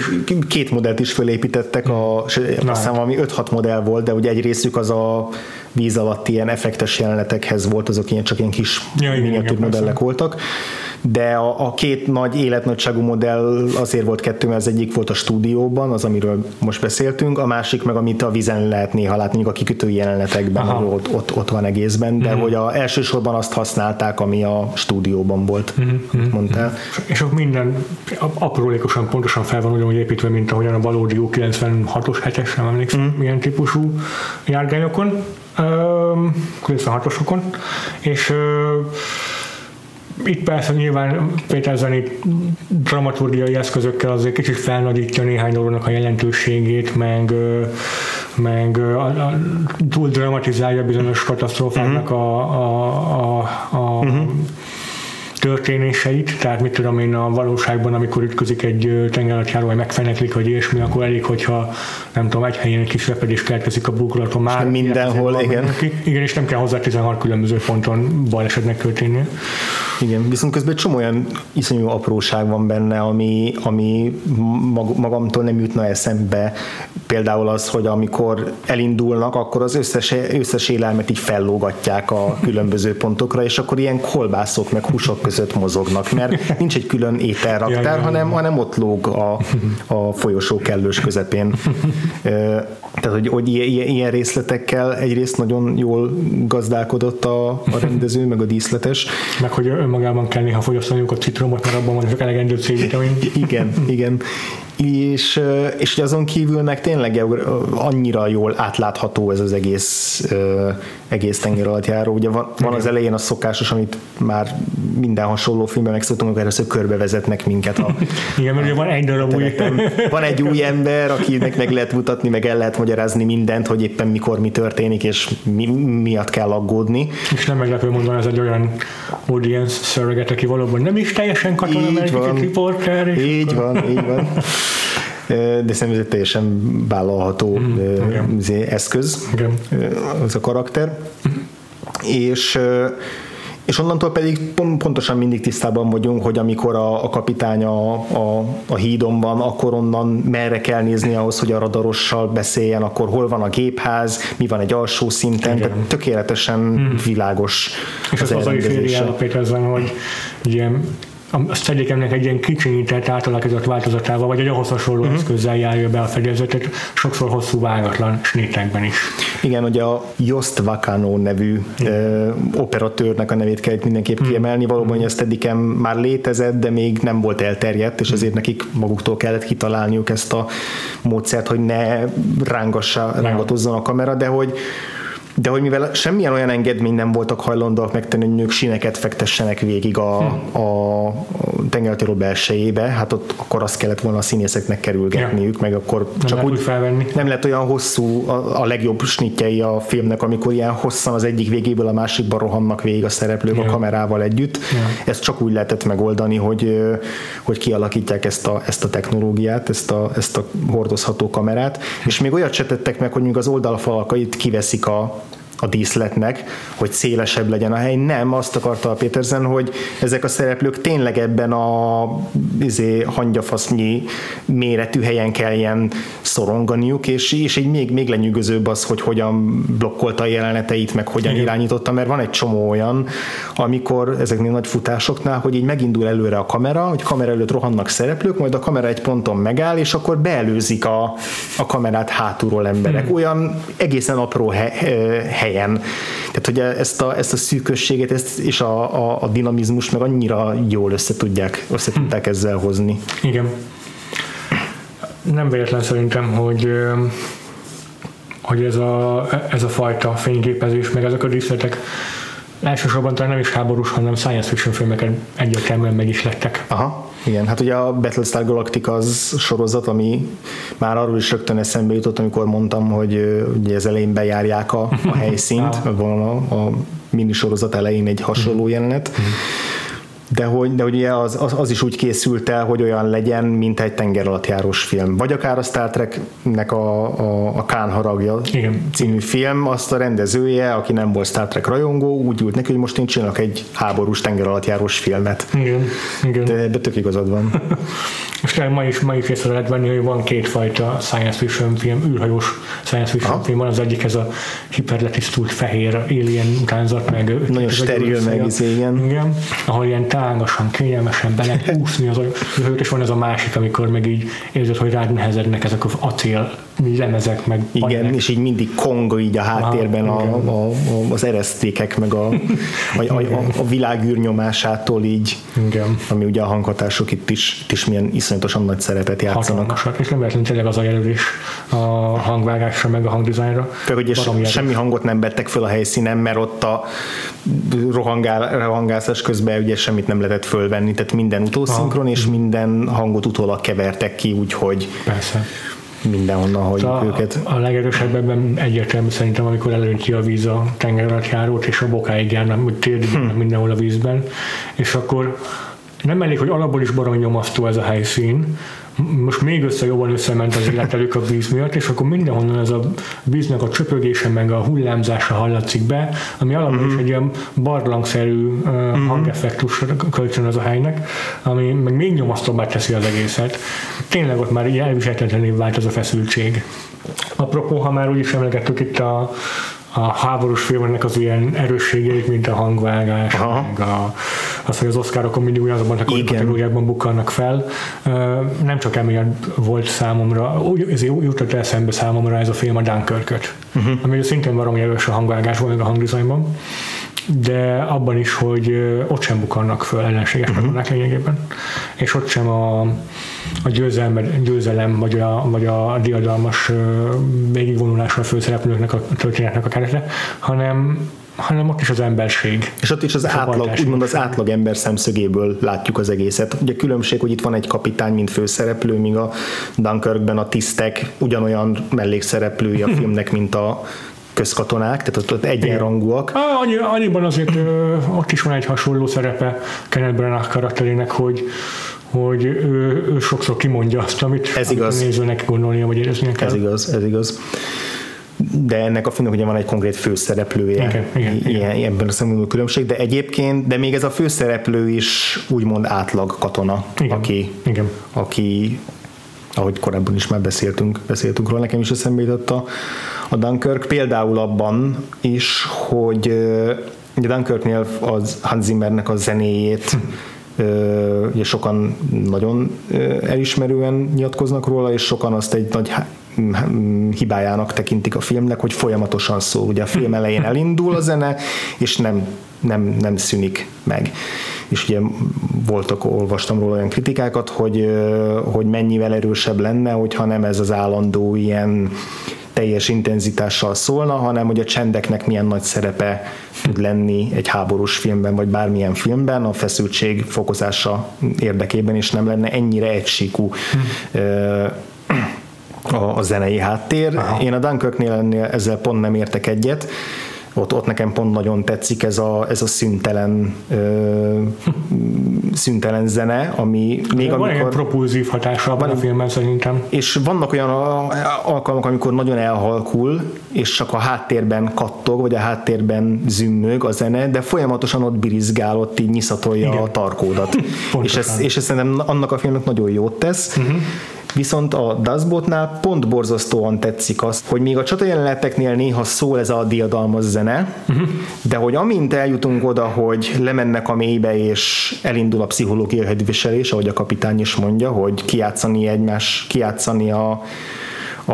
két modellt is felépítettek, a, azt hiszem, ami 5-6 modell volt, de ugye egy részük az a víz alatt ilyen effektes jelenetekhez volt, azok ilyen csak ilyen kis ja, miniatúr modellek persze. voltak de a, a két nagy életnagyságú modell azért volt kettő, mert az egyik volt a stúdióban, az, amiről most beszéltünk, a másik meg, amit a vízen lehet néha látni, a kikötői jelenetekben, Aha. ott, ott, ott van egészben, de uh-huh. hogy a, elsősorban azt használták, ami a stúdióban volt, uh-huh. mondtál. És ott minden aprólékosan pontosan fel van ugyanúgy építve, mint ahogyan a valódi 96-os, 7-es, nem emlékszem, uh-huh. milyen típusú járgányokon, 96-osokon, és itt persze nyilván Péter Zenit dramaturgiai eszközökkel azért kicsit felnagyítja néhány dolognak a jelentőségét, meg, meg a, a, túl dramatizálja bizonyos katasztrófáknak uh-huh. a, a, a, a uh-huh történéseit, tehát mit tudom én a valóságban, amikor ütközik egy tengeralattjáró, vagy megfeneklik, vagy ilyesmi, akkor elég, hogyha nem tudom, egy helyen egy kis repedés keletkezik a buglaton már. És mindenhol, igen. Neki. Igen, és nem kell hozzá 16 különböző ponton balesetnek történnie. Igen, viszont közben egy csomó olyan iszonyú apróság van benne, ami, ami magamtól nem jutna eszembe. Például az, hogy amikor elindulnak, akkor az összes, összes élelmet így fellógatják a különböző pontokra, és akkor ilyen kolbászok meg húsok között mozognak, mert nincs egy külön ételraktár, hanem, hanem ott lóg a, a folyosó kellős közepén. Tehát, hogy, hogy ilyen, ilyen részletekkel egyrészt nagyon jól gazdálkodott a, a rendező, meg a díszletes. Meg hogy önmagában kell néha fogyasztaniuk a citromot, mert abban van elegendő C-vitamin. Igen, igen és, és azon kívül meg tényleg annyira jól átlátható ez az egész, egész tenger alatt járó. Ugye van, van az elején a szokásos, amit már minden hasonló filmben megszoktunk, amikor először körbevezetnek minket a (laughs) Igen, mert van egy darab új (laughs) Van egy új ember, akinek meg lehet mutatni, meg el lehet magyarázni mindent, hogy éppen mikor mi történik, és mi, miatt kell aggódni. És nem meglepő mondani, ez egy olyan audience surrogate, aki valóban nem is teljesen katona, mert egy riporter. Így akkor... van, így van (laughs) de szerintem ez egy teljesen vállalható mm, okay. eszköz, okay. az a karakter. Mm. És és onnantól pedig pontosan mindig tisztában vagyunk, hogy amikor a, a kapitány a, a, a hídon van, akkor onnan merre kell nézni ahhoz, hogy a radarossal beszéljen, akkor hol van a gépház, mi van egy alsó szinten, Igen. tehát tökéletesen hmm. világos És az, az, az is ezen, hogy ilyen a Steadicamnek egy ilyen kicsinyített, átalakított változatával, vagy egy ahhoz hasonló uh-huh. eszközzel járja be a fedélzetet, sokszor hosszú vágatlan snétekben is. Igen, ugye a Jost Vakano nevű uh, operatőrnek a nevét kell itt mindenképp uh-huh. kiemelni, valóban, hogy a Steadicam már létezett, de még nem volt elterjedt, és azért nekik maguktól kellett kitalálniuk ezt a módszert, hogy ne rángassa, rángatozzon a kamera, de hogy de hogy mivel semmilyen olyan engedmény nem voltak hajlandóak megtenni, hogy nők sineket fektessenek végig a, hm. a tengertéró belsejébe, hát ott akkor azt kellett volna a színészeknek kerülgetniük, ja. meg akkor nem csak úgy felvenni. nem lett olyan hosszú a, a legjobb snitjei a filmnek, amikor ilyen hosszan az egyik végéből a másikba rohannak végig a szereplők ja. a kamerával együtt. Ja. Ezt csak úgy lehetett megoldani, hogy, hogy kialakítják ezt a, ezt a technológiát, ezt a, ezt a hordozható kamerát, és még olyat se tettek meg, hogy még az oldalfalakait kiveszik a, a díszletnek, hogy szélesebb legyen a hely. Nem, azt akarta a Petersen, hogy ezek a szereplők tényleg ebben a izé, hangyafasznyi méretű helyen kelljen szoronganiuk, és, és egy még, még lenyűgözőbb az, hogy hogyan blokkolta a jeleneteit, meg hogyan Igen. irányította, mert van egy csomó olyan, amikor ezeknél nagy futásoknál, hogy így megindul előre a kamera, hogy kamera előtt rohannak szereplők, majd a kamera egy ponton megáll, és akkor beelőzik a, a kamerát hátulról emberek. Hmm. Olyan egészen apró he, he, helyen. Tehát, hogy ezt a, ezt a szűkösséget ezt, és a, a, a dinamizmus meg annyira jól össze tudják, össze tudták ezzel hozni. Igen. nem véletlen szerintem, hogy hogy ez a, ez a fajta fényképezés, meg ezek a díszletek elsősorban talán nem is háborús, hanem science fiction filmeken egyértelműen meg is lettek. Aha, igen, hát ugye a Battlestar Galactica az sorozat, ami már arról is rögtön eszembe jutott, amikor mondtam, hogy ugye az elején bejárják a, a (laughs) helyszínt, van a, a minisorozat elején egy hasonló jelenet, de hogy, de hogy ugye az, az, az, is úgy készült el, hogy olyan legyen, mint egy tengeralattjárós film. Vagy akár a Star Treknek a, a, a Kán haragja Igen. című film, azt a rendezője, aki nem volt Star Trek rajongó, úgy ült neki, hogy most én csinálok egy háborús tengeralattjárós filmet. Igen. Igen. De, de tök igazad van. (laughs) És ma is, ma is észre lehet venni, hogy van kétfajta science fiction film, űrhajós science fiction Aha. film. Van az egyik ez a hiperletisztult fehér alien utánzat, meg nagyon steril meg, igen. igen. Ahol ilyen tágasan, kényelmesen be lehet úszni az űrhajót, és van ez a másik, amikor meg így érzed, hogy rád nehezednek ezek az acél lemezek, meg Igen, panek. és így mindig kong így a háttérben a, a, a, az eresztékek, meg a, a, a, a világűr nyomásától így, Igen. ami ugye a hanghatások itt is, itt is milyen iszonyatosan nagy szerepet játszanak. Hatalmasak, és nem lehet tényleg az a jelölés a hangvágásra, meg a hangdizájnra. Tehát ugye semmi hangot nem vettek föl a helyszínen, mert ott a rohangál, rohangászás közben ugye semmit nem lehetett fölvenni, tehát minden utószinkron, és minden hangot utólag kevertek ki, úgyhogy Persze mindenhonnan halljuk a, őket. A legerősebb ebben egyértelmű szerintem, amikor előnti a víz a tenger alatt járót, és a bokáig járnak, hogy térdig hmm. mindenhol a vízben, és akkor nem elég, hogy alapból is baromi nyomasztó ez a helyszín, most még össze jobban összement az életelők a víz miatt, és akkor mindenhonnan ez a víznek a csöpögése meg a hullámzása hallatszik be, ami alapból mm-hmm. is egy ilyen barlangszerű uh, mm-hmm. hangeffektus kölcsön az a helynek, ami meg még nyomasztóbbá teszi az egészet. Tényleg ott már elviselhetetlenül vált az a feszültség. Apropó, ha már úgyis emlegettük itt a, a háborús filmeknek az ilyen erősségeit, mint a hangvágás, Aha. meg a, az, hogy az oszkárokon mindig ugyanazokban a kategóriákban bukkannak fel. Nem csak emiatt volt számomra, úgy ez jutott eszembe számomra ez a film a Dunkirk-öt, uh-huh. ami szintén valami erős a hangvágásban, meg a hangdizájnban de abban is, hogy ott sem bukannak föl ellenséges uh-huh. katonák lényegében, és ott sem a, a győzelem, győzelem vagy, a, vagy a diadalmas végigvonulásra a főszereplőknek a történetnek a kerete, hanem hanem ott is az emberség. És ott is az átlag, úgymond az átlag ember szemszögéből látjuk az egészet. Ugye különbség, hogy itt van egy kapitány, mint főszereplő, míg a Dunkirkben a tisztek ugyanolyan mellékszereplői a (laughs) filmnek, mint a közkatonák, tehát ott, ott egyenrangúak. Annyi, annyiban azért ö, ott is van egy hasonló szerepe Kenneth Branagh karakterének, hogy hogy ő, ő sokszor kimondja azt, amit, ez igaz. a nézőnek gondolnia, vagy éreznie kell. Ez igaz, ez igaz de ennek a filmnek ugye van egy konkrét főszereplője igen, igen, ilyen, igen. ebben a szempontból különbség, de egyébként, de még ez a főszereplő is úgymond átlag katona, igen, aki, igen. aki ahogy korábban is már beszéltünk, beszéltünk róla, nekem is eszembe jutott a, a Dunkirk, például abban is, hogy ugye Dunkirknél az Hans Zimmernek a zenéjét ugye sokan nagyon elismerően nyilatkoznak róla, és sokan azt egy nagy hibájának tekintik a filmnek, hogy folyamatosan szól. Ugye a film elején elindul a zene, és nem, nem, nem szűnik meg. És ugye voltak, olvastam róla olyan kritikákat, hogy, hogy mennyivel erősebb lenne, hogyha nem ez az állandó ilyen teljes intenzitással szólna, hanem hogy a csendeknek milyen nagy szerepe tud lenni egy háborús filmben, vagy bármilyen filmben a feszültség fokozása érdekében, és nem lenne ennyire egysíkú hmm a, a zenei háttér. Aha. Én a Dunkirknél ezzel pont nem értek egyet, ott, ott nekem pont nagyon tetszik ez a, ez a szüntelen ö, (laughs) szüntelen zene, ami még van amikor... Van propulzív hatása van, a filmben szerintem. És vannak olyan alkalmak, amikor nagyon elhalkul, és csak a háttérben kattog, vagy a háttérben zümmög a zene, de folyamatosan ott birizgál, ott így nyiszatolja Igen. a tarkódat. (laughs) és, ez, és ez szerintem annak a filmnek nagyon jót tesz. Uh-huh Viszont a Dustbotnál pont borzasztóan tetszik azt, hogy még a csatajeleneteknél néha szól ez a diadalmas zene, uh-huh. de hogy amint eljutunk oda, hogy lemennek a mélybe és elindul a pszichológiai hadviselés, ahogy a kapitány is mondja, hogy kiátszani egymás, kiátszani a, a,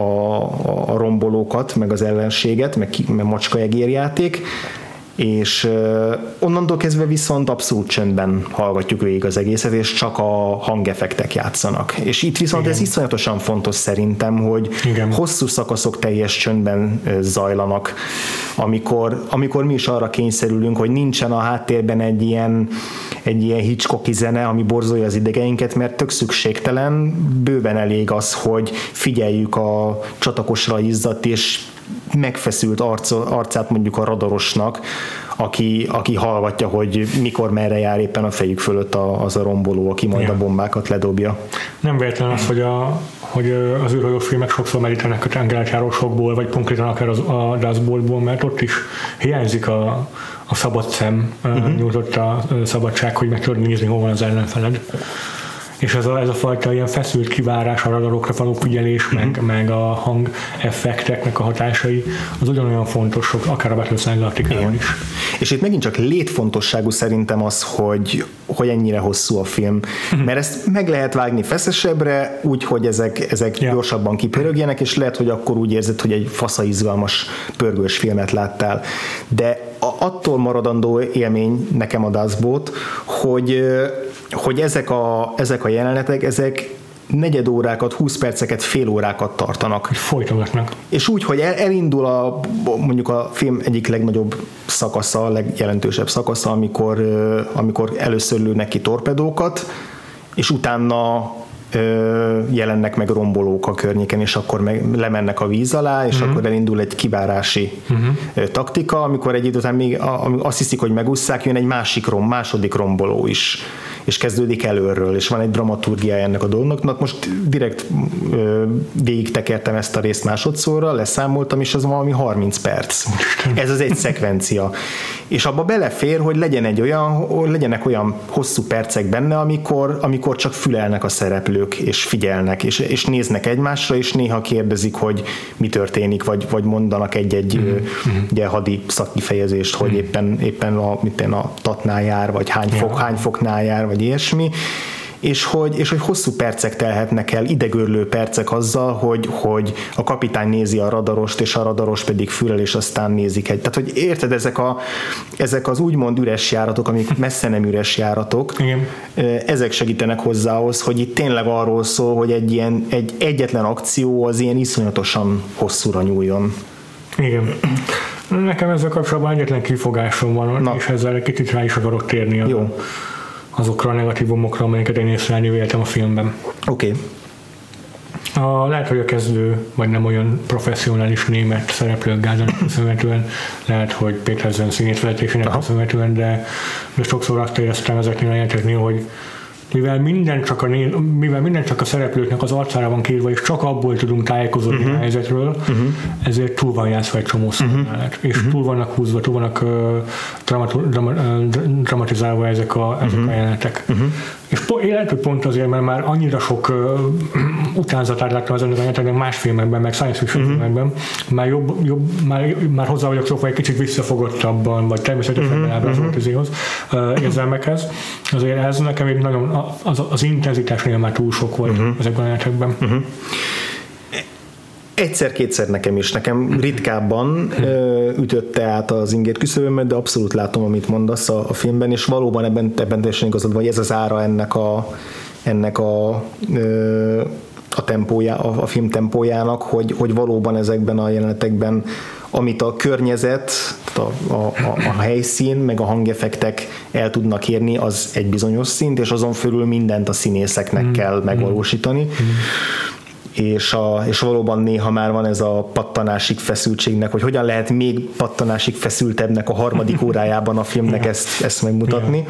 a rombolókat, meg az ellenséget, meg, meg macska egérjáték, és onnantól kezdve viszont abszolút csöndben hallgatjuk végig az egészet, és csak a hangeffektek játszanak. És itt viszont Igen. ez iszonyatosan fontos szerintem, hogy Igen. hosszú szakaszok teljes csöndben zajlanak, amikor, amikor mi is arra kényszerülünk, hogy nincsen a háttérben egy ilyen, egy ilyen Hitchcocki zene, ami borzolja az idegeinket, mert tök szükségtelen, bőven elég az, hogy figyeljük a csatakosra izzadt és megfeszült arc, arcát mondjuk a radarosnak, aki, aki hallgatja, hogy mikor merre jár éppen a fejük fölött a, az a romboló, aki majd ja. a bombákat ledobja. Nem véletlen az, hogy, a, hogy az űrhajó filmek sokszor merítenek a tengerátjárosokból, vagy konkrétan akár az, a dashboardból, mert ott is hiányzik a, a szabad szem, uh-huh. nyújtott a szabadság, hogy meg tudod nézni, hol van az ellenfeled és ez a, ez a fajta ilyen feszült kivárás, a radarokra való figyelés, mm-hmm. meg, meg a hang effekteknek a hatásai, az ugyanolyan fontosok, akár a Battlestar Galactica-ban is. És itt megint csak létfontosságú szerintem az, hogy, hogy ennyire hosszú a film, mm-hmm. mert ezt meg lehet vágni feszesebbre, úgy, hogy ezek, ezek ja. gyorsabban kipörögjenek, és lehet, hogy akkor úgy érzed, hogy egy fasza izgalmas pörgős filmet láttál. De attól maradandó élmény nekem a Dazbot, hogy hogy ezek a, ezek a jelenetek, ezek negyed órákat, 20 perceket, fél órákat tartanak. Folytogatnak. És úgy, hogy el, elindul a, mondjuk a film egyik legnagyobb szakasza, a legjelentősebb szakasza, amikor, amikor először lőnek ki torpedókat, és utána jelennek meg rombolók a környéken, és akkor meg lemennek a víz alá, és uh-huh. akkor elindul egy kivárási uh-huh. taktika, amikor egy idő után még azt hiszik, hogy megúszszák, jön egy másik rom, második romboló is és kezdődik előről, és van egy dramaturgiája ennek a dolognak. Most direkt ö, végig tekertem ezt a részt másodszorra, leszámoltam, és az valami 30 perc. Ez az egy szekvencia. És abba belefér, hogy legyen egy olyan, legyenek olyan hosszú percek benne, amikor, amikor csak fülelnek a szereplők, és figyelnek, és, és néznek egymásra, és néha kérdezik, hogy mi történik, vagy, vagy mondanak egy-egy mm-hmm. ugye, hadi szakifejezést, hogy mm. éppen, éppen a, a tatnál jár, vagy hány, fok, hány foknál jár, vagy ilyesmi, és hogy, és hogy hosszú percek telhetnek el, idegörlő percek azzal, hogy, hogy a kapitány nézi a radarost, és a radaros pedig fülel, és aztán nézik egy. Tehát, hogy érted, ezek, a, ezek az úgymond üres járatok, amik (laughs) messze nem üres járatok, Igen. ezek segítenek hozzához, hogy itt tényleg arról szól, hogy egy ilyen egy egyetlen akció az ilyen iszonyatosan hosszúra nyúljon. Igen. Nekem ezzel kapcsolatban egyetlen kifogásom van, Na. és ezzel kicsit rá is akarok térni. Jó. A azokra a negatívumokra, amelyeket én észrevenni véltem a filmben. Oké. Okay. A, lehet, hogy a kezdő, vagy nem olyan professzionális német szereplők gázának (coughs) köszönhetően, lehet, hogy Péter Zen színét köszönhetően, de, de sokszor azt éreztem ezeknél a jelenteknél, hogy mivel minden csak a, mivel minden csak a szereplőknek az arcára van kírva, és csak abból tudunk tájékozódni uh-huh. a helyzetről, uh-huh. ezért túl van játszva egy csomó uh-huh. és uh-huh. túl vannak húzva, túl vannak uh, dramatu, dram, uh, dramatizálva ezek a, ezek uh-huh. a jelenetek. Uh-huh. És po- lehet, hogy pont azért, mert már annyira sok uh, (clears throat) utánzatát láttam az jeleneteknek más filmekben, meg science fiction uh-huh. filmekben, már, jobb, jobb, már, már hozzá vagyok szokva egy kicsit visszafogottabban, vagy természetesen uh-huh. ábrázolt uh-huh. uh, érzelmekhez. Azért ez nekem egy nagyon az, az intenzitásnél már túl sok volt uh-huh. ezekben a jelentekben. Uh-huh. Egyszer-kétszer nekem is, nekem ritkábban uh-huh. ütötte át az ingét küszöbömet, de abszolút látom, amit mondasz a, a filmben, és valóban ebben, ebben teljesen igazad vagy, ez az ára ennek a, ennek a a, tempójá, a, a film tempójának, hogy, hogy valóban ezekben a jelenetekben amit a környezet, a, a, a, a helyszín, meg a hangeffektek el tudnak érni, az egy bizonyos szint, és azon fölül mindent a színészeknek mm. kell megvalósítani. Mm és, a, és valóban néha már van ez a pattanásig feszültségnek, hogy hogyan lehet még pattanásig feszültebbnek a harmadik (laughs) órájában a filmnek ezt, ezt megmutatni.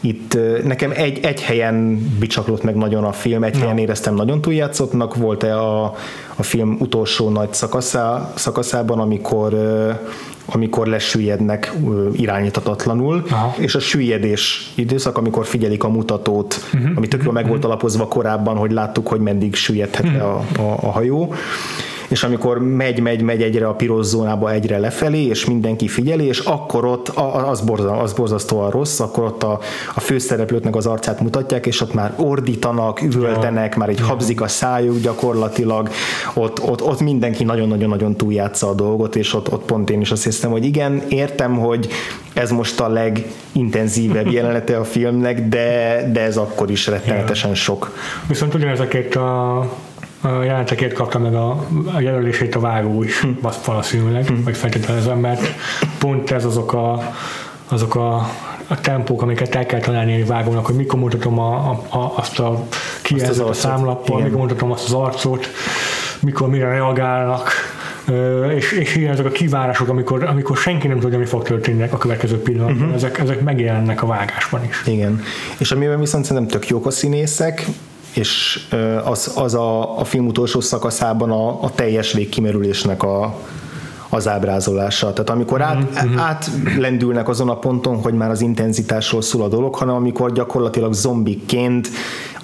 Itt nekem egy, egy helyen bicsaklott meg nagyon a film, egy helyen éreztem nagyon túljátszottnak, volt-e a, a film utolsó nagy szakaszá, szakaszában, amikor amikor lesüllyednek irányítatatlanul, Aha. és a süllyedés időszak, amikor figyelik a mutatót, uh-huh. ami tökről meg volt alapozva korábban, hogy láttuk, hogy meddig süllyedhet uh-huh. a, a, a hajó és amikor megy, megy, megy egyre a piros zónába egyre lefelé, és mindenki figyeli, és akkor ott az, borzal, az borzasztóan rossz, akkor ott a, a főszereplőknek az arcát mutatják, és ott már ordítanak, üvöltenek, már egy habzik a szájuk gyakorlatilag, ott, ott, ott mindenki nagyon-nagyon-nagyon túljátsza a dolgot, és ott, ott pont én is azt hiszem, hogy igen, értem, hogy ez most a legintenzívebb (laughs) jelenete a filmnek, de, de ez akkor is rettenetesen sok. Viszont ugyanezeket a, a jelentekért kapta meg a, a jelölését a vágó is, hm. valószínűleg, hm. vagy feltételezem, mert pont ez azok a, azok a, a tempók, amiket el kell találni egy vágónak, hogy mikor mutatom a, a, a, azt a kijelzőt a számlappal, mikor mutatom azt az arcot, mikor mire reagálnak, és, és ilyen ezek a kivárások, amikor, amikor senki nem tudja, mi fog történni a következő pillanatban, uh-huh. ezek, ezek megjelennek a vágásban is. Igen. És amiben viszont szerintem tök jók a színészek, és az, az a, a film utolsó szakaszában a, a teljes végkimerülésnek a, az ábrázolása. Tehát amikor át, uh-huh. átlendülnek azon a ponton, hogy már az intenzitásról szól a dolog, hanem amikor gyakorlatilag zombiként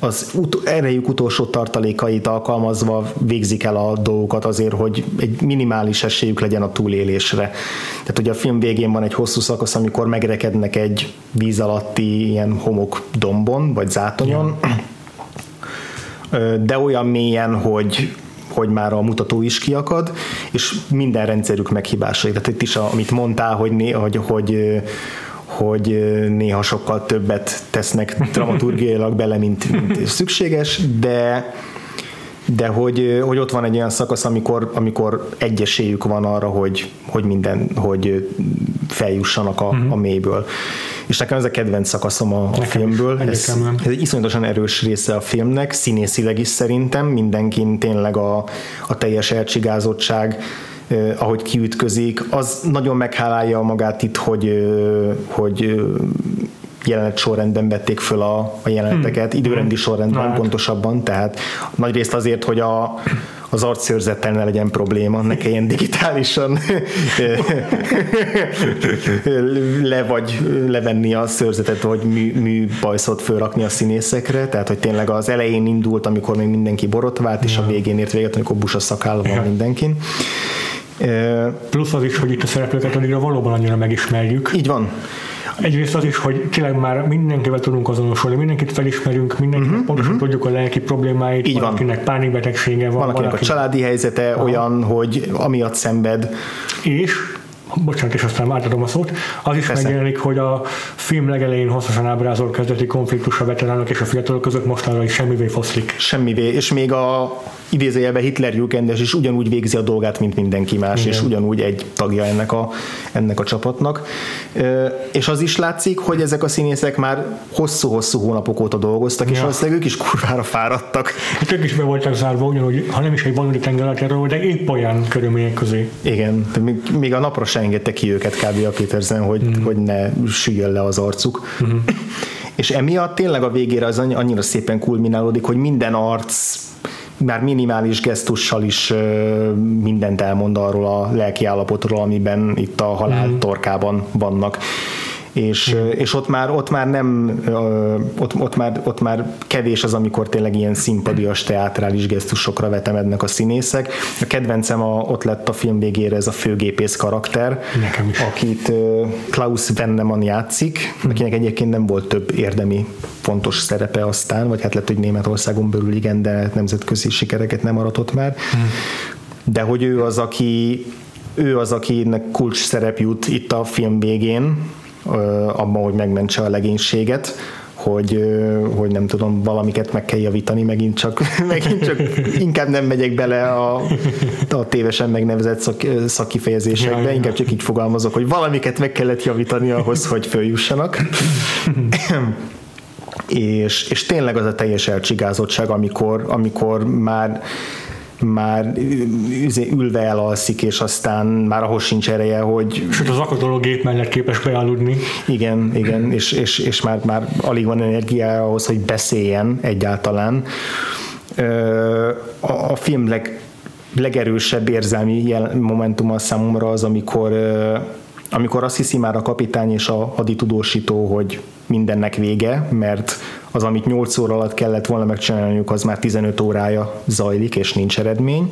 az ut- erejük utolsó tartalékait alkalmazva végzik el a dolgokat azért, hogy egy minimális esélyük legyen a túlélésre. Tehát ugye a film végén van egy hosszú szakasz, amikor megrekednek egy víz alatti ilyen homok dombon, vagy zátonyon, de olyan mélyen, hogy hogy már a mutató is kiakad, és minden rendszerük meghibásai. Tehát itt is, amit mondtál, hogy, hogy, hogy hogy néha sokkal többet tesznek (laughs) dramaturgiailag bele, mint, mint szükséges, de de hogy, hogy ott van egy olyan szakasz, amikor, amikor egyesélyük van arra, hogy, hogy minden, hogy feljussanak a, uh-huh. a mélyből. És nekem ez a kedvenc szakaszom a, a filmből. Ez, ez egy iszonyatosan erős része a filmnek, színészileg is szerintem, mindenkin tényleg a, a teljes elcsigázottság, ahogy kiütközik, az nagyon meghálálja magát itt, hogy, hogy jelenet sorrendben vették föl a, a jeleneteket, hmm. időrendi hmm. sorrendben hát. pontosabban, tehát nagyrészt azért, hogy a, az arcszőrzettel ne legyen probléma, ne kelljen digitálisan (laughs) le vagy levenni a szőrzetet, vagy mű, mű bajszot fölrakni a színészekre, tehát hogy tényleg az elején indult, amikor még mindenki borotvált, és a végén ért véget, amikor busa szakál van mindenkin. Plusz az is, hogy itt a szereplőket annyira valóban annyira megismerjük. Így van. Egyrészt az is, hogy tényleg már mindenkivel tudunk azonosulni, mindenkit felismerünk, mindenkinek uh-huh, pontosan uh-huh. tudjuk a lelki problémáit, Így valakinek van. pánikbetegsége van. Valakinek valaki... a családi helyzete uh-huh. olyan, hogy amiatt szenved. És bocsánat, és aztán átadom a szót, az is Persze. megjelenik, hogy a film legelején hosszasan ábrázol kezdeti konfliktus a veteránok és a fiatalok között mostanra is semmivé foszlik. Semmivé, és még a idézőjelben Hitler Jugendes is ugyanúgy végzi a dolgát, mint mindenki más, Igen. és ugyanúgy egy tagja ennek a, ennek a csapatnak. És az is látszik, hogy ezek a színészek már hosszú-hosszú hónapok óta dolgoztak, ja. és valószínűleg ők is kurvára fáradtak. Hát ők is be voltak zárva, ugyanúgy, ha nem is egy valódi tengeralattjáról, de épp olyan körülmények közé. Igen, még, még a napra se engedte ki őket kb. a Petersen, hogy, mm. hogy ne süljön le az arcuk. Mm. és emiatt tényleg a végére az annyira szépen kulminálódik, hogy minden arc már minimális gesztussal is mindent elmond arról a lelki állapotról, amiben itt a halál mm. torkában vannak és, mm. és ott már, ott már nem, ott, ott, már, ott már kevés az, amikor tényleg ilyen szimpadias teátrális gesztusokra vetemednek a színészek. A kedvencem a, ott lett a film végére ez a főgépész karakter, Nekem is. akit Klaus Venneman játszik, mm. akinek egyébként nem volt több érdemi fontos szerepe aztán, vagy hát lett, hogy Németországon belül igen, de nemzetközi sikereket nem aratott már. Mm. De hogy ő az, aki ő az, akinek kulcs szerep jut itt a film végén, abban, hogy megmentse a legénységet, hogy, hogy nem tudom, valamiket meg kell javítani, megint csak, (laughs) megint csak inkább nem megyek bele a, a tévesen megnevezett szak, szakkifejezésekbe, ja, inkább csak így fogalmazok, hogy valamiket meg kellett javítani ahhoz, hogy följussanak. (laughs) és, és tényleg az a teljes elcsigázottság, amikor, amikor már már ülve elalszik, és aztán már ahhoz sincs ereje, hogy... Sőt, az akadoló gép mellett képes bealudni. Igen, igen, és, és, és már, már alig van energia ahhoz, hogy beszéljen egyáltalán. A, a film leg, legerősebb érzelmi momentum a számomra az, amikor amikor azt hiszi már a kapitány és a haditudósító, hogy mindennek vége, mert az, amit 8 óra alatt kellett volna megcsinálniuk, az már 15 órája zajlik, és nincs eredmény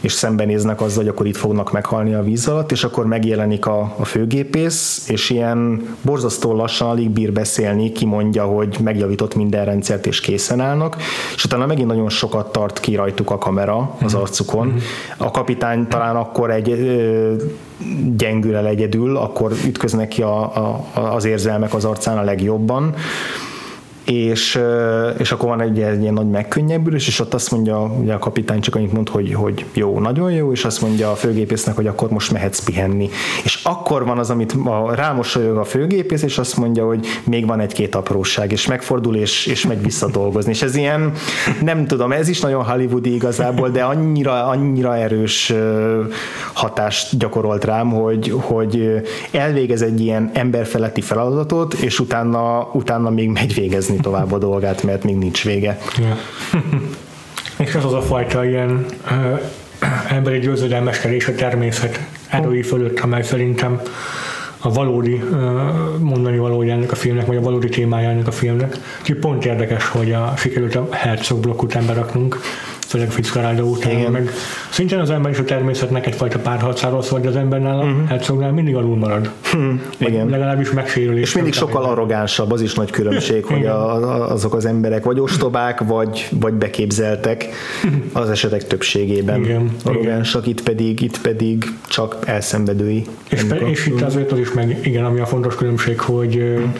és szembenéznek azzal, hogy akkor itt fognak meghalni a víz alatt, és akkor megjelenik a, a főgépész, és ilyen borzasztó lassan alig bír beszélni, kimondja, hogy megjavított minden rendszert, és készen állnak, és utána megint nagyon sokat tart ki rajtuk a kamera az mhm. arcukon. A kapitány talán akkor egy ö, gyengül el egyedül, akkor ütköznek ki a, a, az érzelmek az arcán a legjobban, és, és akkor van egy, egy ilyen nagy megkönnyebbülés, és ott azt mondja ugye a kapitány csak annyit mond, hogy, hogy jó, nagyon jó, és azt mondja a főgépésznek, hogy akkor most mehetsz pihenni. És akkor van az, amit a, rámosolyog a főgépész, és azt mondja, hogy még van egy-két apróság, és megfordul, és, és megy vissza dolgozni. És ez ilyen, nem tudom, ez is nagyon hollywoodi igazából, de annyira, annyira erős hatást gyakorolt rám, hogy, hogy elvégez egy ilyen emberfeletti feladatot, és utána, utána még megy végezni tovább a dolgát, mert még nincs vége. Ja. (laughs) És ez az a fajta ilyen uh, emberi győzedelmeskedés a természet erői fölött, amely szerintem a valódi mondani valója ennek a filmnek, vagy a valódi témája ennek a filmnek. Úgyhogy pont érdekes, hogy a, sikerült a Herzog blokk után beraknunk, főleg Fitzcarraldo után, Igen. meg szintén az ember és a természetnek egyfajta párharcáról szól, hogy az embernál uh-huh. a mhm. mindig alul marad. Hmm. Igen. Legalábbis megsérül. És mindig sokkal arrogánsabb, az is nagy különbség, hogy a, azok az emberek vagy ostobák, vagy, vagy beképzeltek az esetek többségében. Igen. Arrogánsak, itt pedig, itt pedig csak elszenvedői. És, pe, és itt azért az is meg, igen, ami a fontos különbség, hogy hmm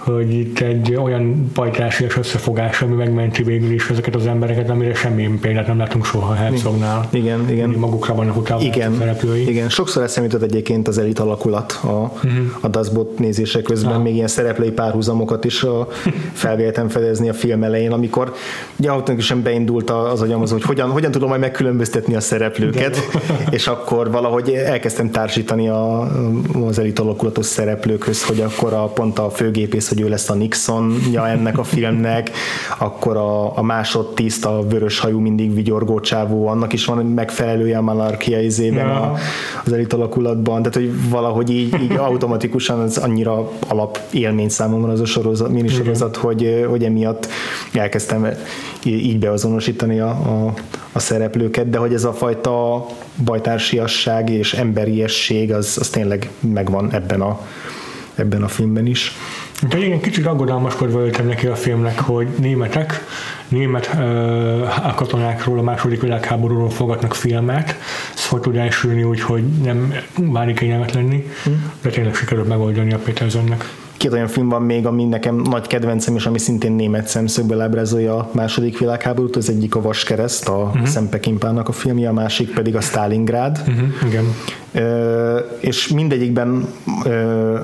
hogy itt egy olyan pajtásias összefogás, ami megmenti végül is ezeket az embereket, amire semmi példát nem látunk soha a Herzognál. Igen, igen. Magukra vannak utána igen, szereplői. Igen, sokszor eszem jutott egyébként az elit alakulat a, uh-huh. a Dazbot nézése közben, ah. még ilyen szereplői párhuzamokat is a felvéltem fedezni a film elején, amikor automatikusan beindult az agyam az, hogy hogyan, hogyan tudom majd megkülönböztetni a szereplőket, igen. és akkor valahogy elkezdtem társítani a, az elit alakulatos szereplőkhöz, hogy akkor a, pont a főgépész hogy ő lesz a Nixonja ennek a filmnek, akkor a, a másodtiszt, a vörös hajú mindig vigyorgó csávó, annak is van megfelelője a monarchia izében ja. az elit alakulatban, tehát hogy valahogy így, így automatikusan az annyira alap élmény számomra az a sorozat, minisorozat, hogy, hogy emiatt elkezdtem így beazonosítani a, a, a szereplőket, de hogy ez a fajta bajtársiasság és emberiesség az, az tényleg megvan ebben a, ebben a filmben is. De igen, kicsit aggodalmaskodva ültem neki a filmnek, hogy németek, német uh, katonákról a második világháborúról fogadnak filmet, ez hogy tud elsülni úgy, hogy nem válik kényelmet lenni, hmm. de tényleg sikerült megoldani a Petersonnek. Két olyan film van még, ami nekem nagy kedvencem, és ami szintén német szemszögből ábrázolja a második világháborút. Az egyik a Vaskereszt, a uh-huh. Szempekimpának a filmje, a másik pedig a Stalingrád. Uh-huh. Igen. Ö, és mindegyikben ö,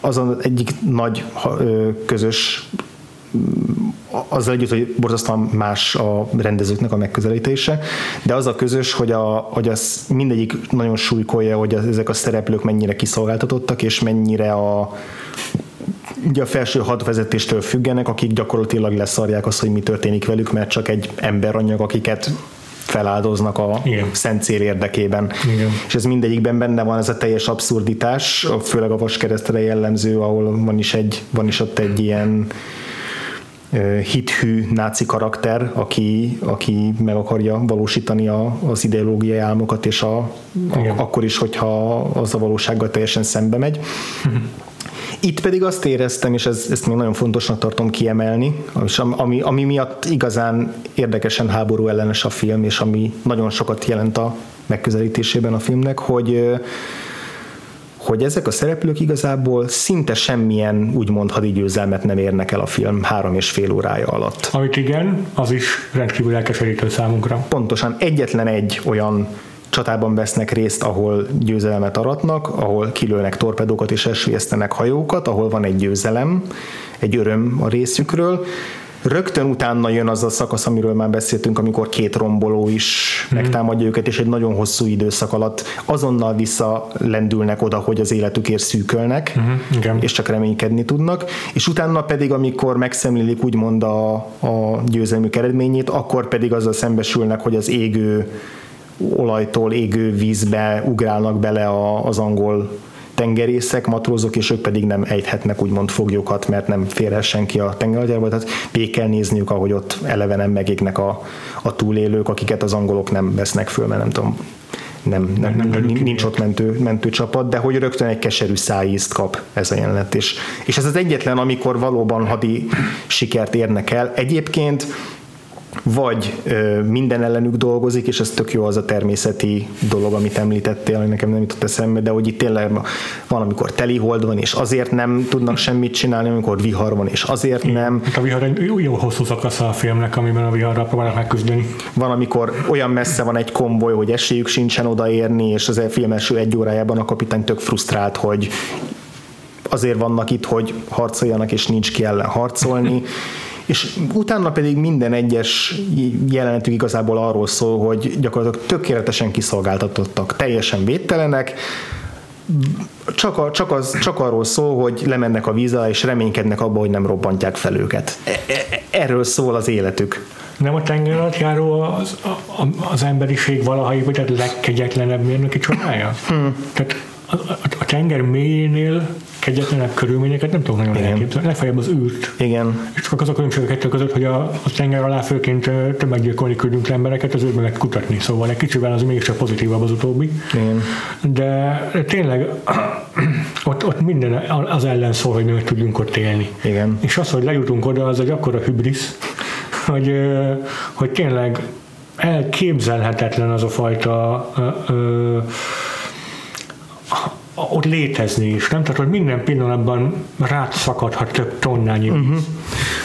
az egyik nagy közös azzal együtt, hogy borzasztóan más a rendezőknek a megközelítése, de az a közös, hogy, a, hogy az mindegyik nagyon súlykolja, hogy ezek a szereplők mennyire kiszolgáltatottak, és mennyire a ugye a felső hadvezetéstől függenek, akik gyakorlatilag leszarják azt, hogy mi történik velük, mert csak egy emberanyag, akiket feláldoznak a Igen. szent cél érdekében. Igen. És ez mindegyikben benne van ez a teljes abszurditás, főleg a vaskeresztre jellemző, ahol van is, egy, van is ott egy ilyen hithű náci karakter, aki, aki meg akarja valósítani a, az ideológiai álmokat, és a, a, akkor is, hogyha az a valósággal teljesen szembe megy. Itt pedig azt éreztem, és ez, ezt még nagyon fontosnak tartom kiemelni, és ami, ami miatt igazán érdekesen háború ellenes a film, és ami nagyon sokat jelent a megközelítésében a filmnek, hogy hogy ezek a szereplők igazából szinte semmilyen úgymond hadigyőzelmet nem érnek el a film három és fél órája alatt. Amit igen, az is rendkívül elkeserítő számunkra. Pontosan egyetlen egy olyan csatában vesznek részt, ahol győzelmet aratnak, ahol kilőnek torpedókat és esvésztenek hajókat, ahol van egy győzelem, egy öröm a részükről. Rögtön utána jön az a szakasz, amiről már beszéltünk, amikor két romboló is mm. megtámadja őket, és egy nagyon hosszú időszak alatt azonnal visszalendülnek oda, hogy az életükért szűkölnek, mm-hmm. és csak reménykedni tudnak. És utána pedig, amikor megszemlélik úgymond a, a győzelmük eredményét, akkor pedig azzal szembesülnek, hogy az égő olajtól égő vízbe ugrálnak bele az angol tengerészek, matrózok, és ők pedig nem ejthetnek úgymond foglyokat, mert nem férhet senki a tengeralattjáróba, tehát végig kell nézniük, ahogy ott eleve nem megégnek a, a túlélők, akiket az angolok nem vesznek föl, mert nem tudom, nem, nem, nem, nem nincs ott mentő, mentő csapat, de hogy rögtön egy keserű szájízt kap ez a jelenet. És, és ez az egyetlen, amikor valóban hadi sikert érnek el. Egyébként vagy ö, minden ellenük dolgozik, és ez tök jó az a természeti dolog, amit említettél, hogy nekem nem jutott eszembe, de hogy itt tényleg van, amikor teli hold van, és azért nem tudnak semmit csinálni, amikor vihar van, és azért Igen. nem. A vihar egy jó, jó hosszú szakasz a filmnek, amiben a viharra próbálnak megküzdeni. Van, amikor olyan messze van egy konvoj, hogy esélyük sincsen odaérni, és az film első egy órájában a kapitány tök frusztrált, hogy azért vannak itt, hogy harcoljanak, és nincs ki ellen harcolni (laughs) és utána pedig minden egyes jelenetük igazából arról szól, hogy gyakorlatilag tökéletesen kiszolgáltatottak, teljesen védtelenek, csak, a, csak, az, csak arról szól, hogy lemennek a víz alá, és reménykednek abban, hogy nem robbantják fel őket. E, e, erről szól az életük. Nem a tenger alatt járó az, a, az emberiség valaha tehát legkegyetlenebb mérnöki csodája? Hmm. Tehát a, a, a tenger mélyénél kegyetlenebb körülményeket nem tudok nagyon elképzelni. Legfeljebb az űrt. Igen. És csak az a különbség a kettő között, hogy a, a tenger alá főként tömeggyilkolni küldünk embereket, az űrben meg kutatni. Szóval egy kicsivel az mégsem pozitívabb az utóbbi. Igen. De tényleg ott, ott minden az ellen szól, hogy mi tudjunk ott élni. Igen. És az, hogy lejutunk oda, az egy akkora hübrisz, hogy, hogy tényleg elképzelhetetlen az a fajta ö, ö, ott létezni is, nem? Tehát, hogy minden pillanatban rátszakadhat több tonnányi víz. Uh-huh.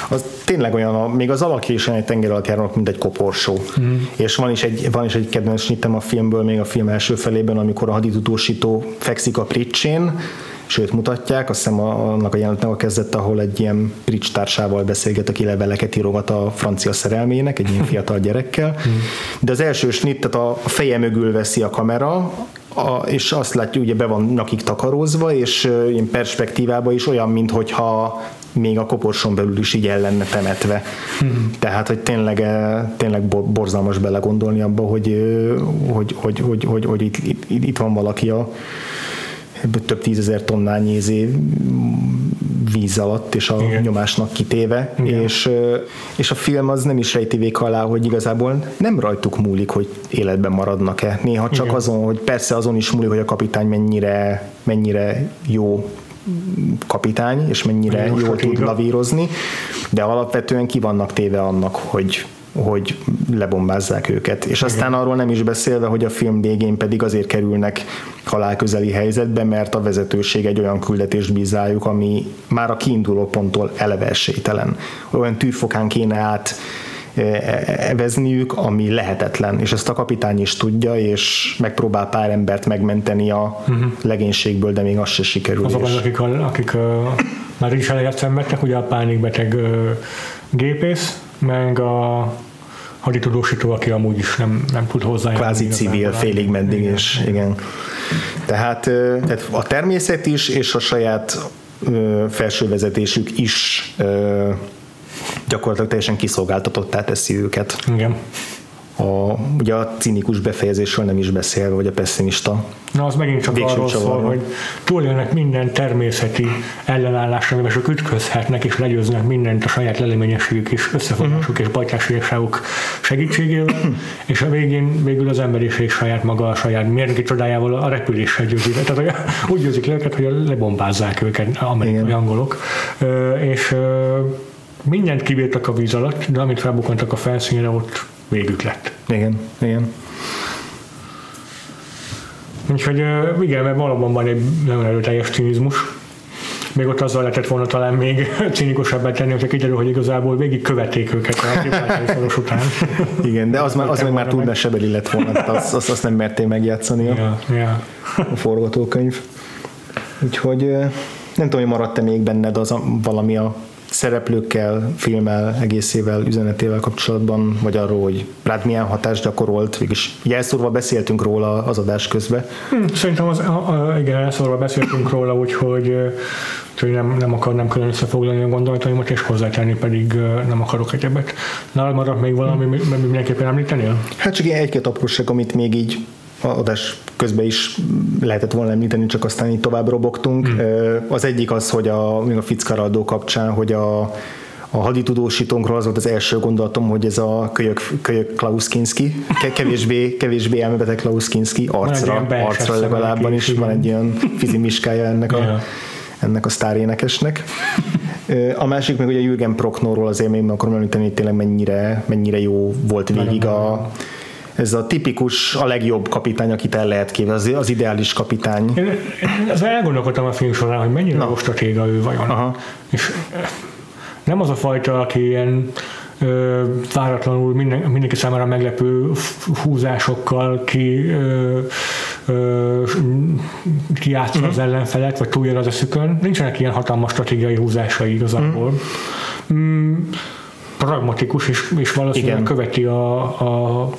Az tényleg olyan, a, még az alakja is egy tenger alatt járnak, mint egy koporsó. Uh-huh. És van is egy, van is egy kedvenc snittem a filmből, még a film első felében, amikor a haditudósító fekszik a pricsén, sőt mutatják, azt hiszem annak a jelenetnek a kezdett, ahol egy ilyen prics társával beszélget, aki leveleket írogat a francia szerelmének, egy ilyen fiatal gyerekkel. De az első snit, tehát a feje mögül veszi a kamera, a, és azt látjuk, ugye be van nakik takarózva, és ilyen perspektívában is olyan, mintha még a koporson belül is így el lenne temetve. Hmm. Tehát, hogy tényleg, tényleg borzalmas belegondolni abba, hogy, hogy, hogy, hogy, hogy, hogy itt, itt, itt van valaki a több tízezer tonnányi izé víz alatt és a Igen. nyomásnak kitéve, és, és a film az nem is rejti vék alá, hogy igazából nem rajtuk múlik, hogy életben maradnak-e. Néha csak Igen. azon, hogy persze azon is múlik, hogy a kapitány mennyire, mennyire jó kapitány, és mennyire jól tud lavírozni, de alapvetően ki vannak téve annak, hogy hogy lebombázzák őket. És aztán arról nem is beszélve, hogy a film végén pedig azért kerülnek halálközeli helyzetbe, mert a vezetőség egy olyan küldetést bízájuk, ami már a kiinduló ponttól eleve esélytelen. Olyan tűfokán kéne át e, e, evezniük, ami lehetetlen, és ezt a kapitány is tudja, és megpróbál pár embert megmenteni a uh-huh. legénységből, de még az se sikerül. Azok, az, akik, akik uh, már is eleget szenvedtek, ugye a pánikbeteg uh, gépész, meg a haditudósító, aki amúgy is nem, nem tud hozzá. Kvázi civil, félig meddig, igen. és igen. Tehát, tehát a természet is, és a saját felsővezetésük is gyakorlatilag teljesen kiszolgáltatottá teszi őket. Igen a, ugye a cinikus befejezésről nem is beszélve, vagy a pessimista. Na, az megint csak arról szól, hogy túlélnek minden természeti ellenállásra, amiben csak ütközhetnek és legyőznek mindent a saját leleményességük és összefogásuk uh-huh. és bajtárségságuk segítségével, (clears throat) és a végén végül az emberiség saját maga, a saját mérnöki csodájával a repüléssel győzi. Tehát úgy győzik le őket, hogy lebombázzák őket amerikai angolok. És mindent kivírtak a víz alatt, de amit felbukkantak a felszínre, ott végük lett. Igen, igen. Úgyhogy igen, mert valóban van egy nagyon erőteljes cinizmus. Még ott azzal lehetett volna talán még (laughs) cinikusabbá tenni, hogyha kiderül, hogy igazából végig követték őket a szoros után. (laughs) Igen, de az, már, az meg már túl mesebeli lett volna, azt, azt, azt nem merték megjátszani a, ja, ja. a forgatókönyv. Úgyhogy nem tudom, hogy maradt-e még benned az a, valami a szereplőkkel, filmmel, egészével, üzenetével kapcsolatban, vagy arról, hogy rád milyen hatást gyakorolt, végülis jelszórva beszéltünk róla az adás közben. Hmm, szerintem az, a, a, igen, jelszórva beszéltünk róla, úgyhogy hogy nem, nem akarnám külön összefoglalni a gondolataimat, és hozzátenni pedig nem akarok egyebet. Nálad maradt még valami, hmm. mindenképpen említenél? Hát csak ilyen egy-két apróság, amit még így adás közben is lehetett volna említeni, csak aztán így tovább robogtunk. Mm. Az egyik az, hogy a, a Fitzcarraldo kapcsán, hogy a, a haditudósítónkról az volt az első gondolatom, hogy ez a kölyök, kölyök Klaus Kinski, kevésbé, kevésbé elmebeteg Klaus Kinski, arcra, arcra legalábbban is van egy ilyen fizimiskája ennek a, ennek a sztárénekesnek. A másik meg ugye Jürgen Proknorról azért még akarom említeni, hogy tényleg mennyire, mennyire jó volt végig a, ez a tipikus, a legjobb kapitány, akit el lehet képzelni, az, az ideális kapitány. Én, én az elgondolkodtam a film során, hogy mennyire stratéga ő vajon. Aha. És nem az a fajta, aki ilyen ö, váratlanul minden, mindenki számára meglepő húzásokkal ki ö, ö, kiátsza uh-huh. az ellenfelet, vagy túljön az eszükön. Nincsenek ilyen hatalmas stratégiai húzásai igazából. Uh-huh. Mm, pragmatikus, és, és valószínűleg Igen. követi a, a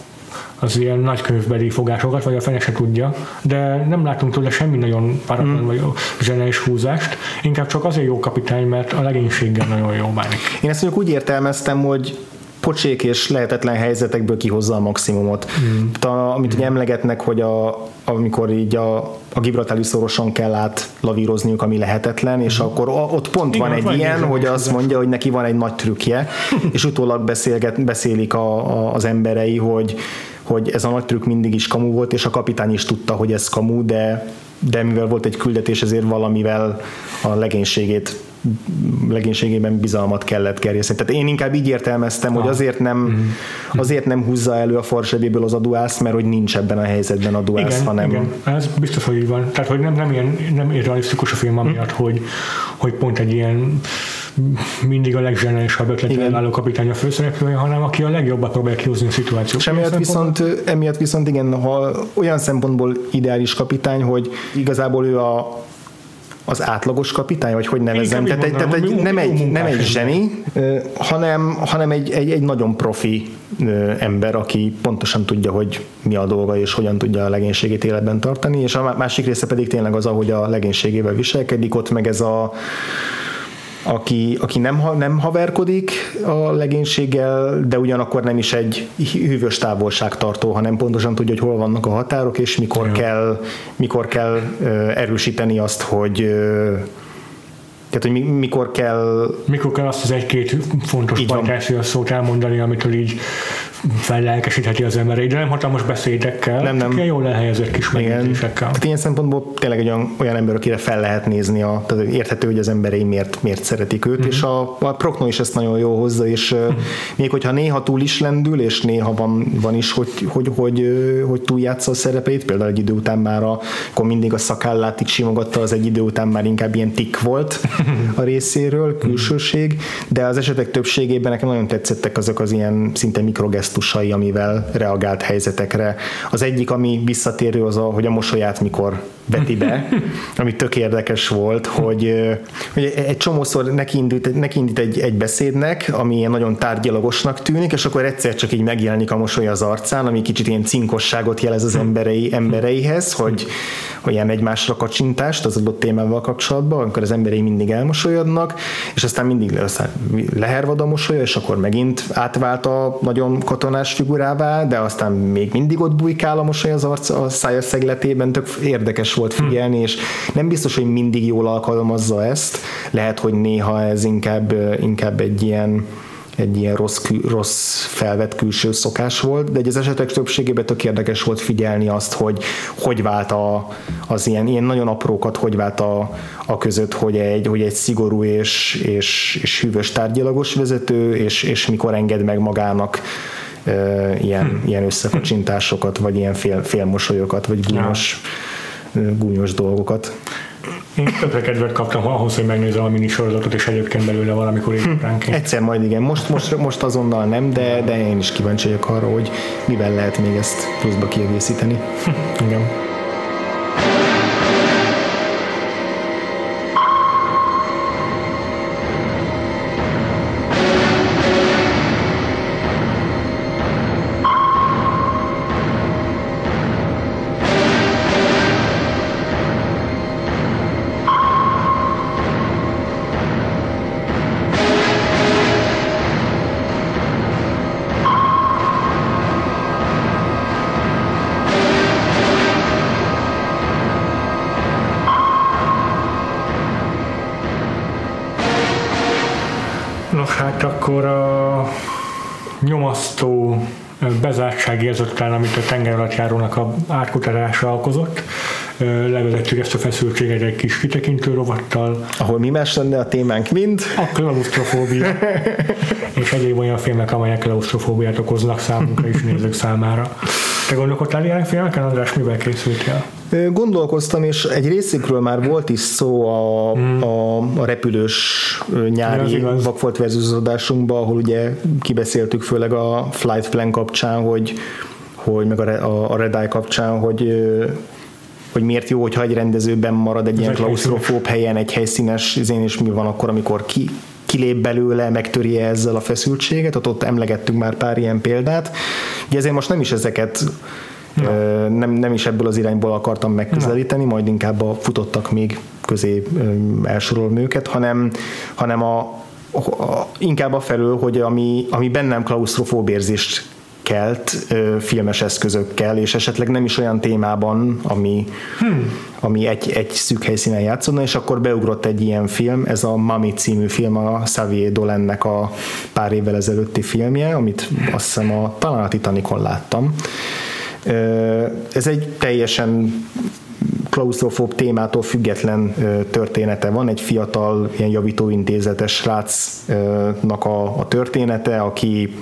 az ilyen nagykönyvbeli fogásokat, vagy a fene se tudja, de nem látunk tőle semmi nagyon paratlan mm. vagy zseniális húzást, inkább csak azért jó kapitány, mert a legénységgel nagyon jó bánik. Én ezt mondjuk úgy értelmeztem, hogy pocsék és lehetetlen helyzetekből kihozza a maximumot. Mm. A, amit mm. ugye emlegetnek, hogy a, amikor így a, a Gibraltári szorosan kell át lavírozniuk, ami lehetetlen, és mm. akkor ott pont Igen, van egy van ilyen, hogy azt mondja, hogy neki van egy nagy trükkje, (laughs) és utólag beszélget, beszélik a, a, az emberei, hogy hogy ez a nagy trükk mindig is kamu volt, és a kapitány is tudta, hogy ez kamu, de, de mivel volt egy küldetés, ezért valamivel a legénységét legénységében bizalmat kellett gerjeszteni. Tehát én inkább így értelmeztem, ah. hogy azért nem, mm. azért nem húzza elő a farsebéből az aduász, mert hogy nincs ebben a helyzetben aduász, igen, hanem... Igen, ez biztos, hogy így van. Tehát, hogy nem, nem, ilyen, nem realisztikus a film amiatt, mm. hogy, hogy pont egy ilyen mindig a legzseniálisabb ötletre álló kapitány a főszereplője, hanem aki a legjobbat próbál kihozni a szituációt. És emiatt viszont, emiatt viszont igen, ha olyan szempontból ideális kapitány, hogy igazából ő a az átlagos kapitány, vagy hogy nevezem, tehát, egy, tehát egy, nem, egy, nem egy zseni, hanem, hanem egy, egy, egy nagyon profi ember, aki pontosan tudja, hogy mi a dolga, és hogyan tudja a legénységét életben tartani, és a másik része pedig tényleg az, ahogy a legénységével viselkedik, ott meg ez a aki, aki nem, nem haverkodik a legénységgel, de ugyanakkor nem is egy hűvös távolságtartó, hanem pontosan tudja, hogy hol vannak a határok, és mikor, ja. kell, mikor kell erősíteni azt, hogy tehát, hogy mikor kell... Mikor kell azt az egy-két fontos pajtási szót elmondani, amitől így fellelkesítheti az embereit, de nem hatalmas beszédekkel, nem, nem. jól elhelyezett kis megjegyzésekkel. Tehát ilyen szempontból tényleg egy olyan, olyan ember, akire fel lehet nézni, a, tehát érthető, hogy az emberei miért, miért szeretik őt, mm-hmm. és a, a Prokno is ezt nagyon jó hozza, és mm-hmm. még hogyha néha túl is lendül, és néha van, van is, hogy, hogy, hogy, hogy túljátsza a szerepeit, például egy idő után már a, akkor mindig a szakállátig simogatta, az egy idő után már inkább ilyen tik volt (laughs) a részéről, külsőség, de az esetek többségében nekem nagyon tetszettek azok az ilyen szinte mikrogesztusok, gesztusai, amivel reagált helyzetekre. Az egyik, ami visszatérő, az a, hogy a mosolyát mikor veti be, (laughs) ami tök érdekes volt, hogy, hogy egy csomószor neki indít, neki indít egy, egy beszédnek, ami ilyen nagyon tárgyalagosnak tűnik, és akkor egyszer csak így megjelenik a mosoly az arcán, ami kicsit ilyen cinkosságot jelez az emberei, embereihez, hogy, hogy ilyen egymásra kacsintást az adott témával kapcsolatban, amikor az emberei mindig elmosolyodnak, és aztán mindig lehervad a mosolya, és akkor megint átvált a nagyon katonás figurává, de aztán még mindig ott bujkál a mosoly az arc a szája szegletében, tök érdekes volt figyelni, és nem biztos, hogy mindig jól alkalmazza ezt, lehet, hogy néha ez inkább, inkább egy ilyen egy ilyen rossz, rossz felvett külső szokás volt, de egy az esetek többségében tök érdekes volt figyelni azt, hogy hogy vált a, az ilyen, ilyen nagyon aprókat, hogy vált a, a között, hogy egy, hogy egy szigorú és, és, és hűvös tárgyalagos vezető, és, és mikor enged meg magának e, ilyen, hmm. ilyen összekacsintásokat, vagy ilyen fél, félmosolyokat, vagy gúnyos, gúnyos dolgokat. Én többre kedvet kaptam ahhoz, hogy megnézem a minisorozatot, és egyébként belőle valamikor évutánként. Egyszer majd igen, most, most, most azonnal nem, de, de én is kíváncsi vagyok arra, hogy mivel lehet még ezt pluszba kiegészíteni. igen. Hát akkor a nyomasztó bezártságérzet után, amit a tenger alatt járónak a átkutatása okozott. Levezettük ezt a feszültséget egy kis kitekintő rovattal. Ahol mi más lenne a témánk mind? A klaustrofóbia. (laughs) és egyéb olyan filmek, amelyek klaustrofóbiát okoznak számunkra és nézők számára. Te gondolkodtál ilyen filmeken, András, mivel készültél? Gondolkoztam, és egy részükről már volt is szó a, mm. a, a repülős nyári Vakfolt versus adásunkban, ahol ugye kibeszéltük főleg a Flight Plan kapcsán, hogy, hogy meg a, a, a Red Eye kapcsán, hogy hogy miért jó, hogyha egy rendezőben marad egy Ez ilyen klaustrofób helyen, egy helyszínes izén, és mi van akkor, amikor ki, kilép belőle, megtöri ezzel a feszültséget, ott, ott emlegettünk már pár ilyen példát. Ugye ezért most nem is ezeket No. Nem, nem is ebből az irányból akartam megközelíteni, no. majd inkább a futottak még közé elsorolom őket, hanem, hanem a, a, inkább a felől, hogy ami, ami bennem klaustrofób érzést kelt ö, filmes eszközökkel, és esetleg nem is olyan témában, ami, hmm. ami egy, egy szűk helyszínen játszódna, és akkor beugrott egy ilyen film, ez a Mami című film, a Xavier Dolennek a pár évvel ezelőtti filmje, amit azt hiszem a, talán a Titanicon láttam. Ö, ez egy teljesen klaustrofób témától független története van. Egy fiatal ilyen javítóintézetes srácnak a, a története, aki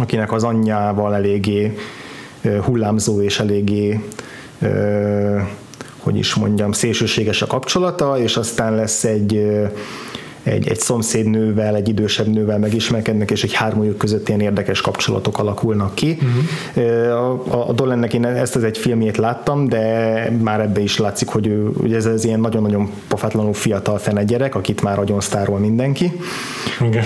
akinek az anyjával eléggé hullámzó és eléggé hogy is mondjam, szélsőséges a kapcsolata, és aztán lesz egy egy, egy szomszédnővel, egy idősebb nővel megismerkednek, és egy hármójuk között ilyen érdekes kapcsolatok alakulnak ki. Uh-huh. A, a Dolennek én ezt az egy filmjét láttam, de már ebbe is látszik, hogy, ő, hogy ez az ilyen nagyon-nagyon pofátlanul fiatal fene gyerek, akit már agyon sztárol mindenki. Igen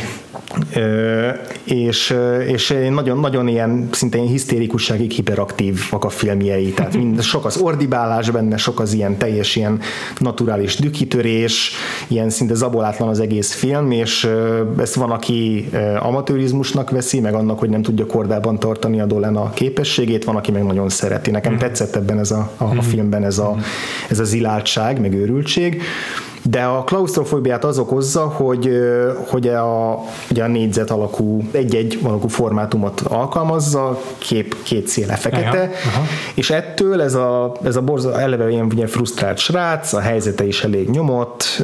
és, és nagyon, nagyon ilyen szinte hisztérikusságig hiperaktív a filmjei, tehát mind, sok az ordibálás benne, sok az ilyen teljes ilyen naturális dükitörés, ilyen szinte zabolátlan az egész film, és ezt van, aki amatőrizmusnak veszi, meg annak, hogy nem tudja kordában tartani a Dolan a képességét, van, aki meg nagyon szereti. Nekem mm. tetszett ebben ez a, a, a mm. filmben ez a, ez a ziláltság, meg őrültség. De a klaustrofóbiát az okozza, hogy, hogy a, ugye a négyzet alakú, egy-egy alakú formátumot alkalmazza, kép két széle fekete, Aha, aha. és ettől ez a, ez a borza, eleve ilyen ugye frusztrált srác, a helyzete is elég nyomott,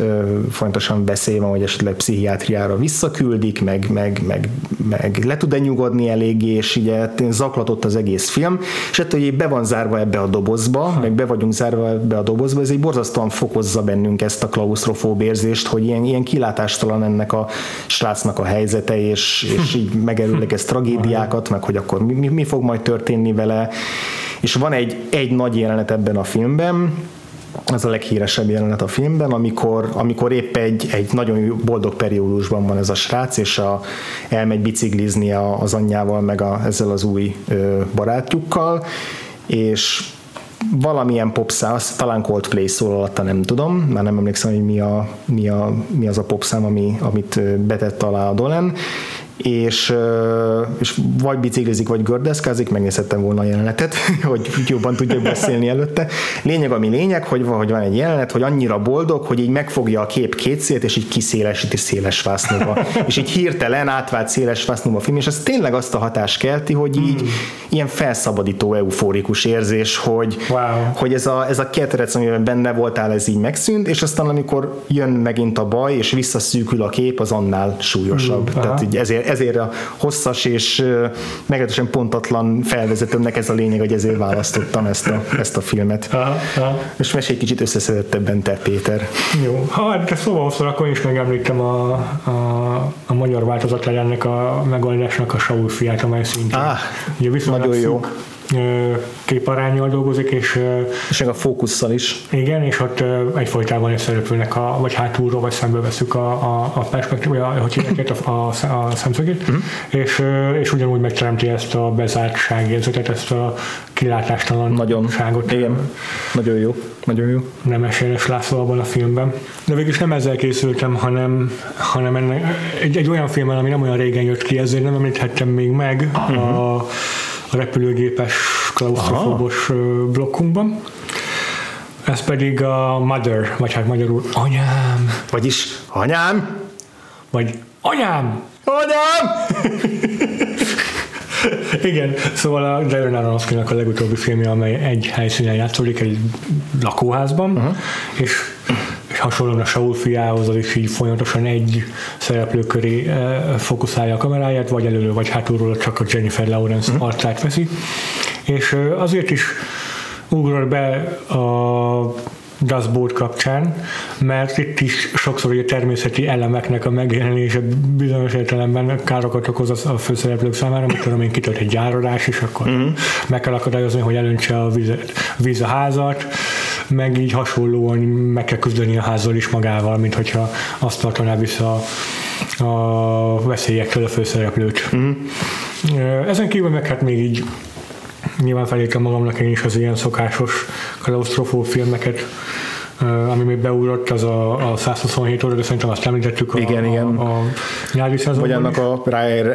fontosan beszél van, hogy esetleg pszichiátriára visszaküldik, meg, meg, meg, meg le tud-e nyugodni eléggé, és ugye zaklatott az egész film, és ettől, hogy be van zárva ebbe a dobozba, ha. meg be vagyunk zárva ebbe a dobozba, ez egy borzasztóan fokozza bennünk ezt a klaustrofób érzést, hogy ilyen, ilyen kilátástalan ennek a srácnak a helyzete, és, és így megerőleges tragédiákat, meg hogy akkor mi, mi fog majd történni vele. És van egy, egy nagy jelenet ebben a filmben, az a leghíresebb jelenet a filmben, amikor, amikor épp egy, egy nagyon boldog periódusban van ez a srác, és a, elmegy biciklizni a, az anyjával, meg a, ezzel az új ö, barátjukkal, és valamilyen popszám, azt talán Coldplay szól alatta, nem tudom, már nem emlékszem, hogy mi, a, mi, a, mi az a popszám, ami, amit betett alá a Dolan, és, és vagy biciklizik, vagy gördeszkázik, megnézhettem volna a jelenetet, (laughs) hogy jobban tudjak beszélni előtte. Lényeg, ami lényeg, hogy, hogy van egy jelenet, hogy annyira boldog, hogy így megfogja a kép két szélt, és így kiszélesíti széles vásznóba. (laughs) és így hirtelen átvált széles vásznóba a film, és ez tényleg azt a hatást kelti, hogy így mm. ilyen felszabadító, eufórikus érzés, hogy, wow. hogy ez a, ez a ketrec, amiben benne voltál, ez így megszűnt, és aztán amikor jön megint a baj, és visszaszűkül a kép, az annál súlyosabb. Mm, Tehát így ezért ezért a hosszas és meglehetősen pontatlan felvezetőmnek ez a lényeg, hogy ezért választottam ezt a, ezt a filmet. Aha, aha. És mesélj egy kicsit összeszedettebben te, Péter. Jó, ha hát szóval hosszor, akkor is megemlítem a, a, a magyar változat ennek a megoldásnak a Saul fiát, amely szintén ah, ugye nagyon jó képarányjal dolgozik, és, és a fókusszal is. Igen, és ott egyfolytában a szereplőnek, a, vagy hátulról, vagy szembe veszük a, a, a perspektívát, hogy hívják a, a, a szemszögét, uh-huh. és, és ugyanúgy megteremti ezt a bezártságérzetet, ezt a kilátástalanságot. Nagyon, igen, nagyon jó. Nagyon jó. Nem esélyes László abban a filmben. De végülis nem ezzel készültem, hanem, hanem ennek, egy, egy olyan filmmel, ami nem olyan régen jött ki, ezért nem említhettem még meg uh-huh. a a repülőgépes klaustrofóbos blokkunkban. Ez pedig a Mother, vagy hát magyarul anyám. Vagyis anyám? Vagy Anyám! Anyám! (laughs) Igen, szóval a Darren aronofsky a legutóbbi filmje, amely egy helyszínen játszódik, egy lakóházban, uh-huh. és és hasonlóan a Saul fiához, az is így folyamatosan egy szereplő köré eh, fókuszálja a kameráját, vagy előről, vagy hátulról csak a Jennifer Lawrence uh-huh. arcát veszi. És eh, azért is ugrott be a Dustboard kapcsán, mert itt is sokszor a természeti elemeknek a megjelenése bizonyos értelemben károkat okoz a főszereplők számára, mint tudom én kitölt egy gyárodás, és akkor uh-huh. meg kell akadályozni, hogy elöntse a víz, víz a házat, meg így hasonlóan meg kell küzdeni a házzal is magával, mint hogyha azt tartaná vissza a veszélyektől a főszereplőt. Uh-huh. Ezen kívül meg hát még így nyilván felírtam magamnak én is az ilyen szokásos klaustrofó filmeket, ami még beugrott, az a, a 127 óra, de szerintem azt említettük a, igen, a, igen. a, a nyári Vagy annak a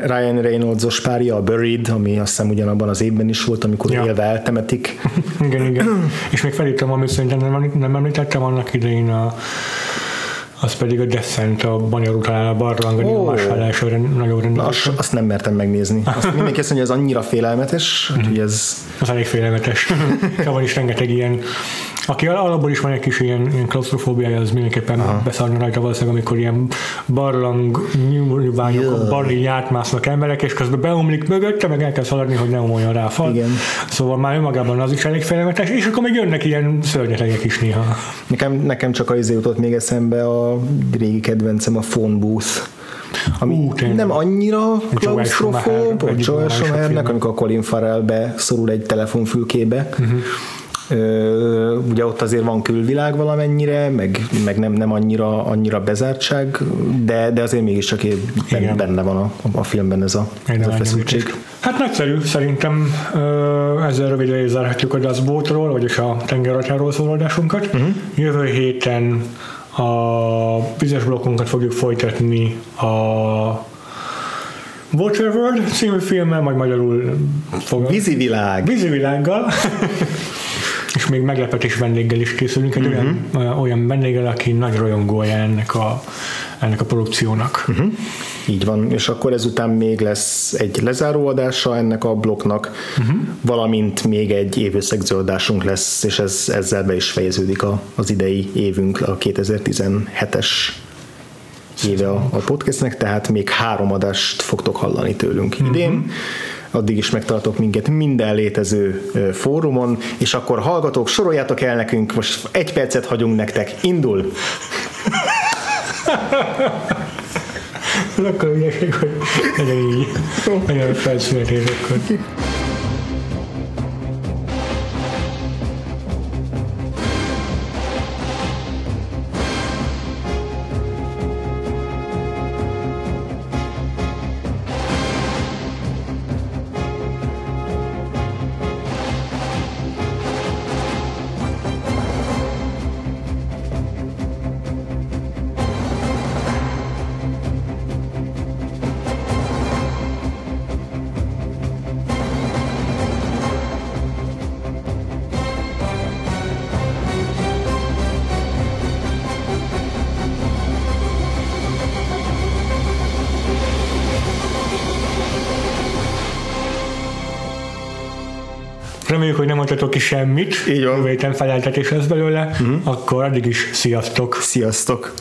Ryan Reynolds-os párja, a Buried, ami azt hiszem ugyanabban az évben is volt, amikor ja. élve eltemetik. (laughs) igen, igen. És még felírtam, amit szerintem nem, nem említettem annak idején a az pedig a Descent, a Banyar után a barlang, a oh. felállásra nagyon rendes. Azt, azt nem mertem megnézni. Azt mindenki azt mondja, hogy ez annyira félelmetes, (laughs) hogy ez... Az elég félelmetes. (laughs) Van is rengeteg ilyen aki alapból is van egy kis ilyen, ilyen klaustrofóbiája, az mindenképpen Aha. beszarna rajta valószínűleg, amikor ilyen barlang nyilványok, yeah. barni átmásznak emberek, és közben beomlik mögötte, meg el kell szaladni, hogy ne omoljon rá a fal. Igen. Szóval már önmagában az is elég félelmetes, és akkor még jönnek ilyen szörnyetegek is néha. Nekem, nekem csak az izé jutott még eszembe a régi kedvencem, a phone booth ami uh, nem annyira klaustrofób, Joel Schumachernek, amikor a Colin Farrell beszorul egy telefonfülkébe, uh-huh ugye ott azért van külvilág valamennyire, meg, meg nem, nem annyira, annyira bezártság, de, de azért mégiscsak benne, benne van a, a filmben ez a, ez a feszültség. Hát nagyszerű, szerintem ezzel röviden zárhatjuk a Dustboatról, vagyis a tengerratyáról szóló adásunkat. Uh-huh. Jövő héten a vizes blokkunkat fogjuk folytatni a Waterworld című filmmel, majd magyarul fog... Vízivilág. Vízivilággal. (laughs) és még meglepetés vendéggel is készülünk, egy uh-huh. olyan, olyan vendéggel, aki nagy rajongója ennek a, ennek a produkciónak. Uh-huh. Így van, és akkor ezután még lesz egy lezáróadása ennek a blokknak, uh-huh. valamint még egy évösszegzőadásunk lesz, és ez, ezzel be is fejeződik a, az idei évünk, a 2017-es éve a, a podcastnek, tehát még három adást fogtok hallani tőlünk idén. Uh-huh addig is megtartok minket minden létező fórumon, és akkor hallgatók, soroljátok el nekünk, most egy percet hagyunk nektek, indul! (laughs) akkor ügyesek, hogy legyen így, nagyon felszületés akkor. Hogy nem mondhatok ki semmit. Így van. Jövő feleltetés lesz belőle. Uh-huh. Akkor addig is sziasztok. Sziasztok.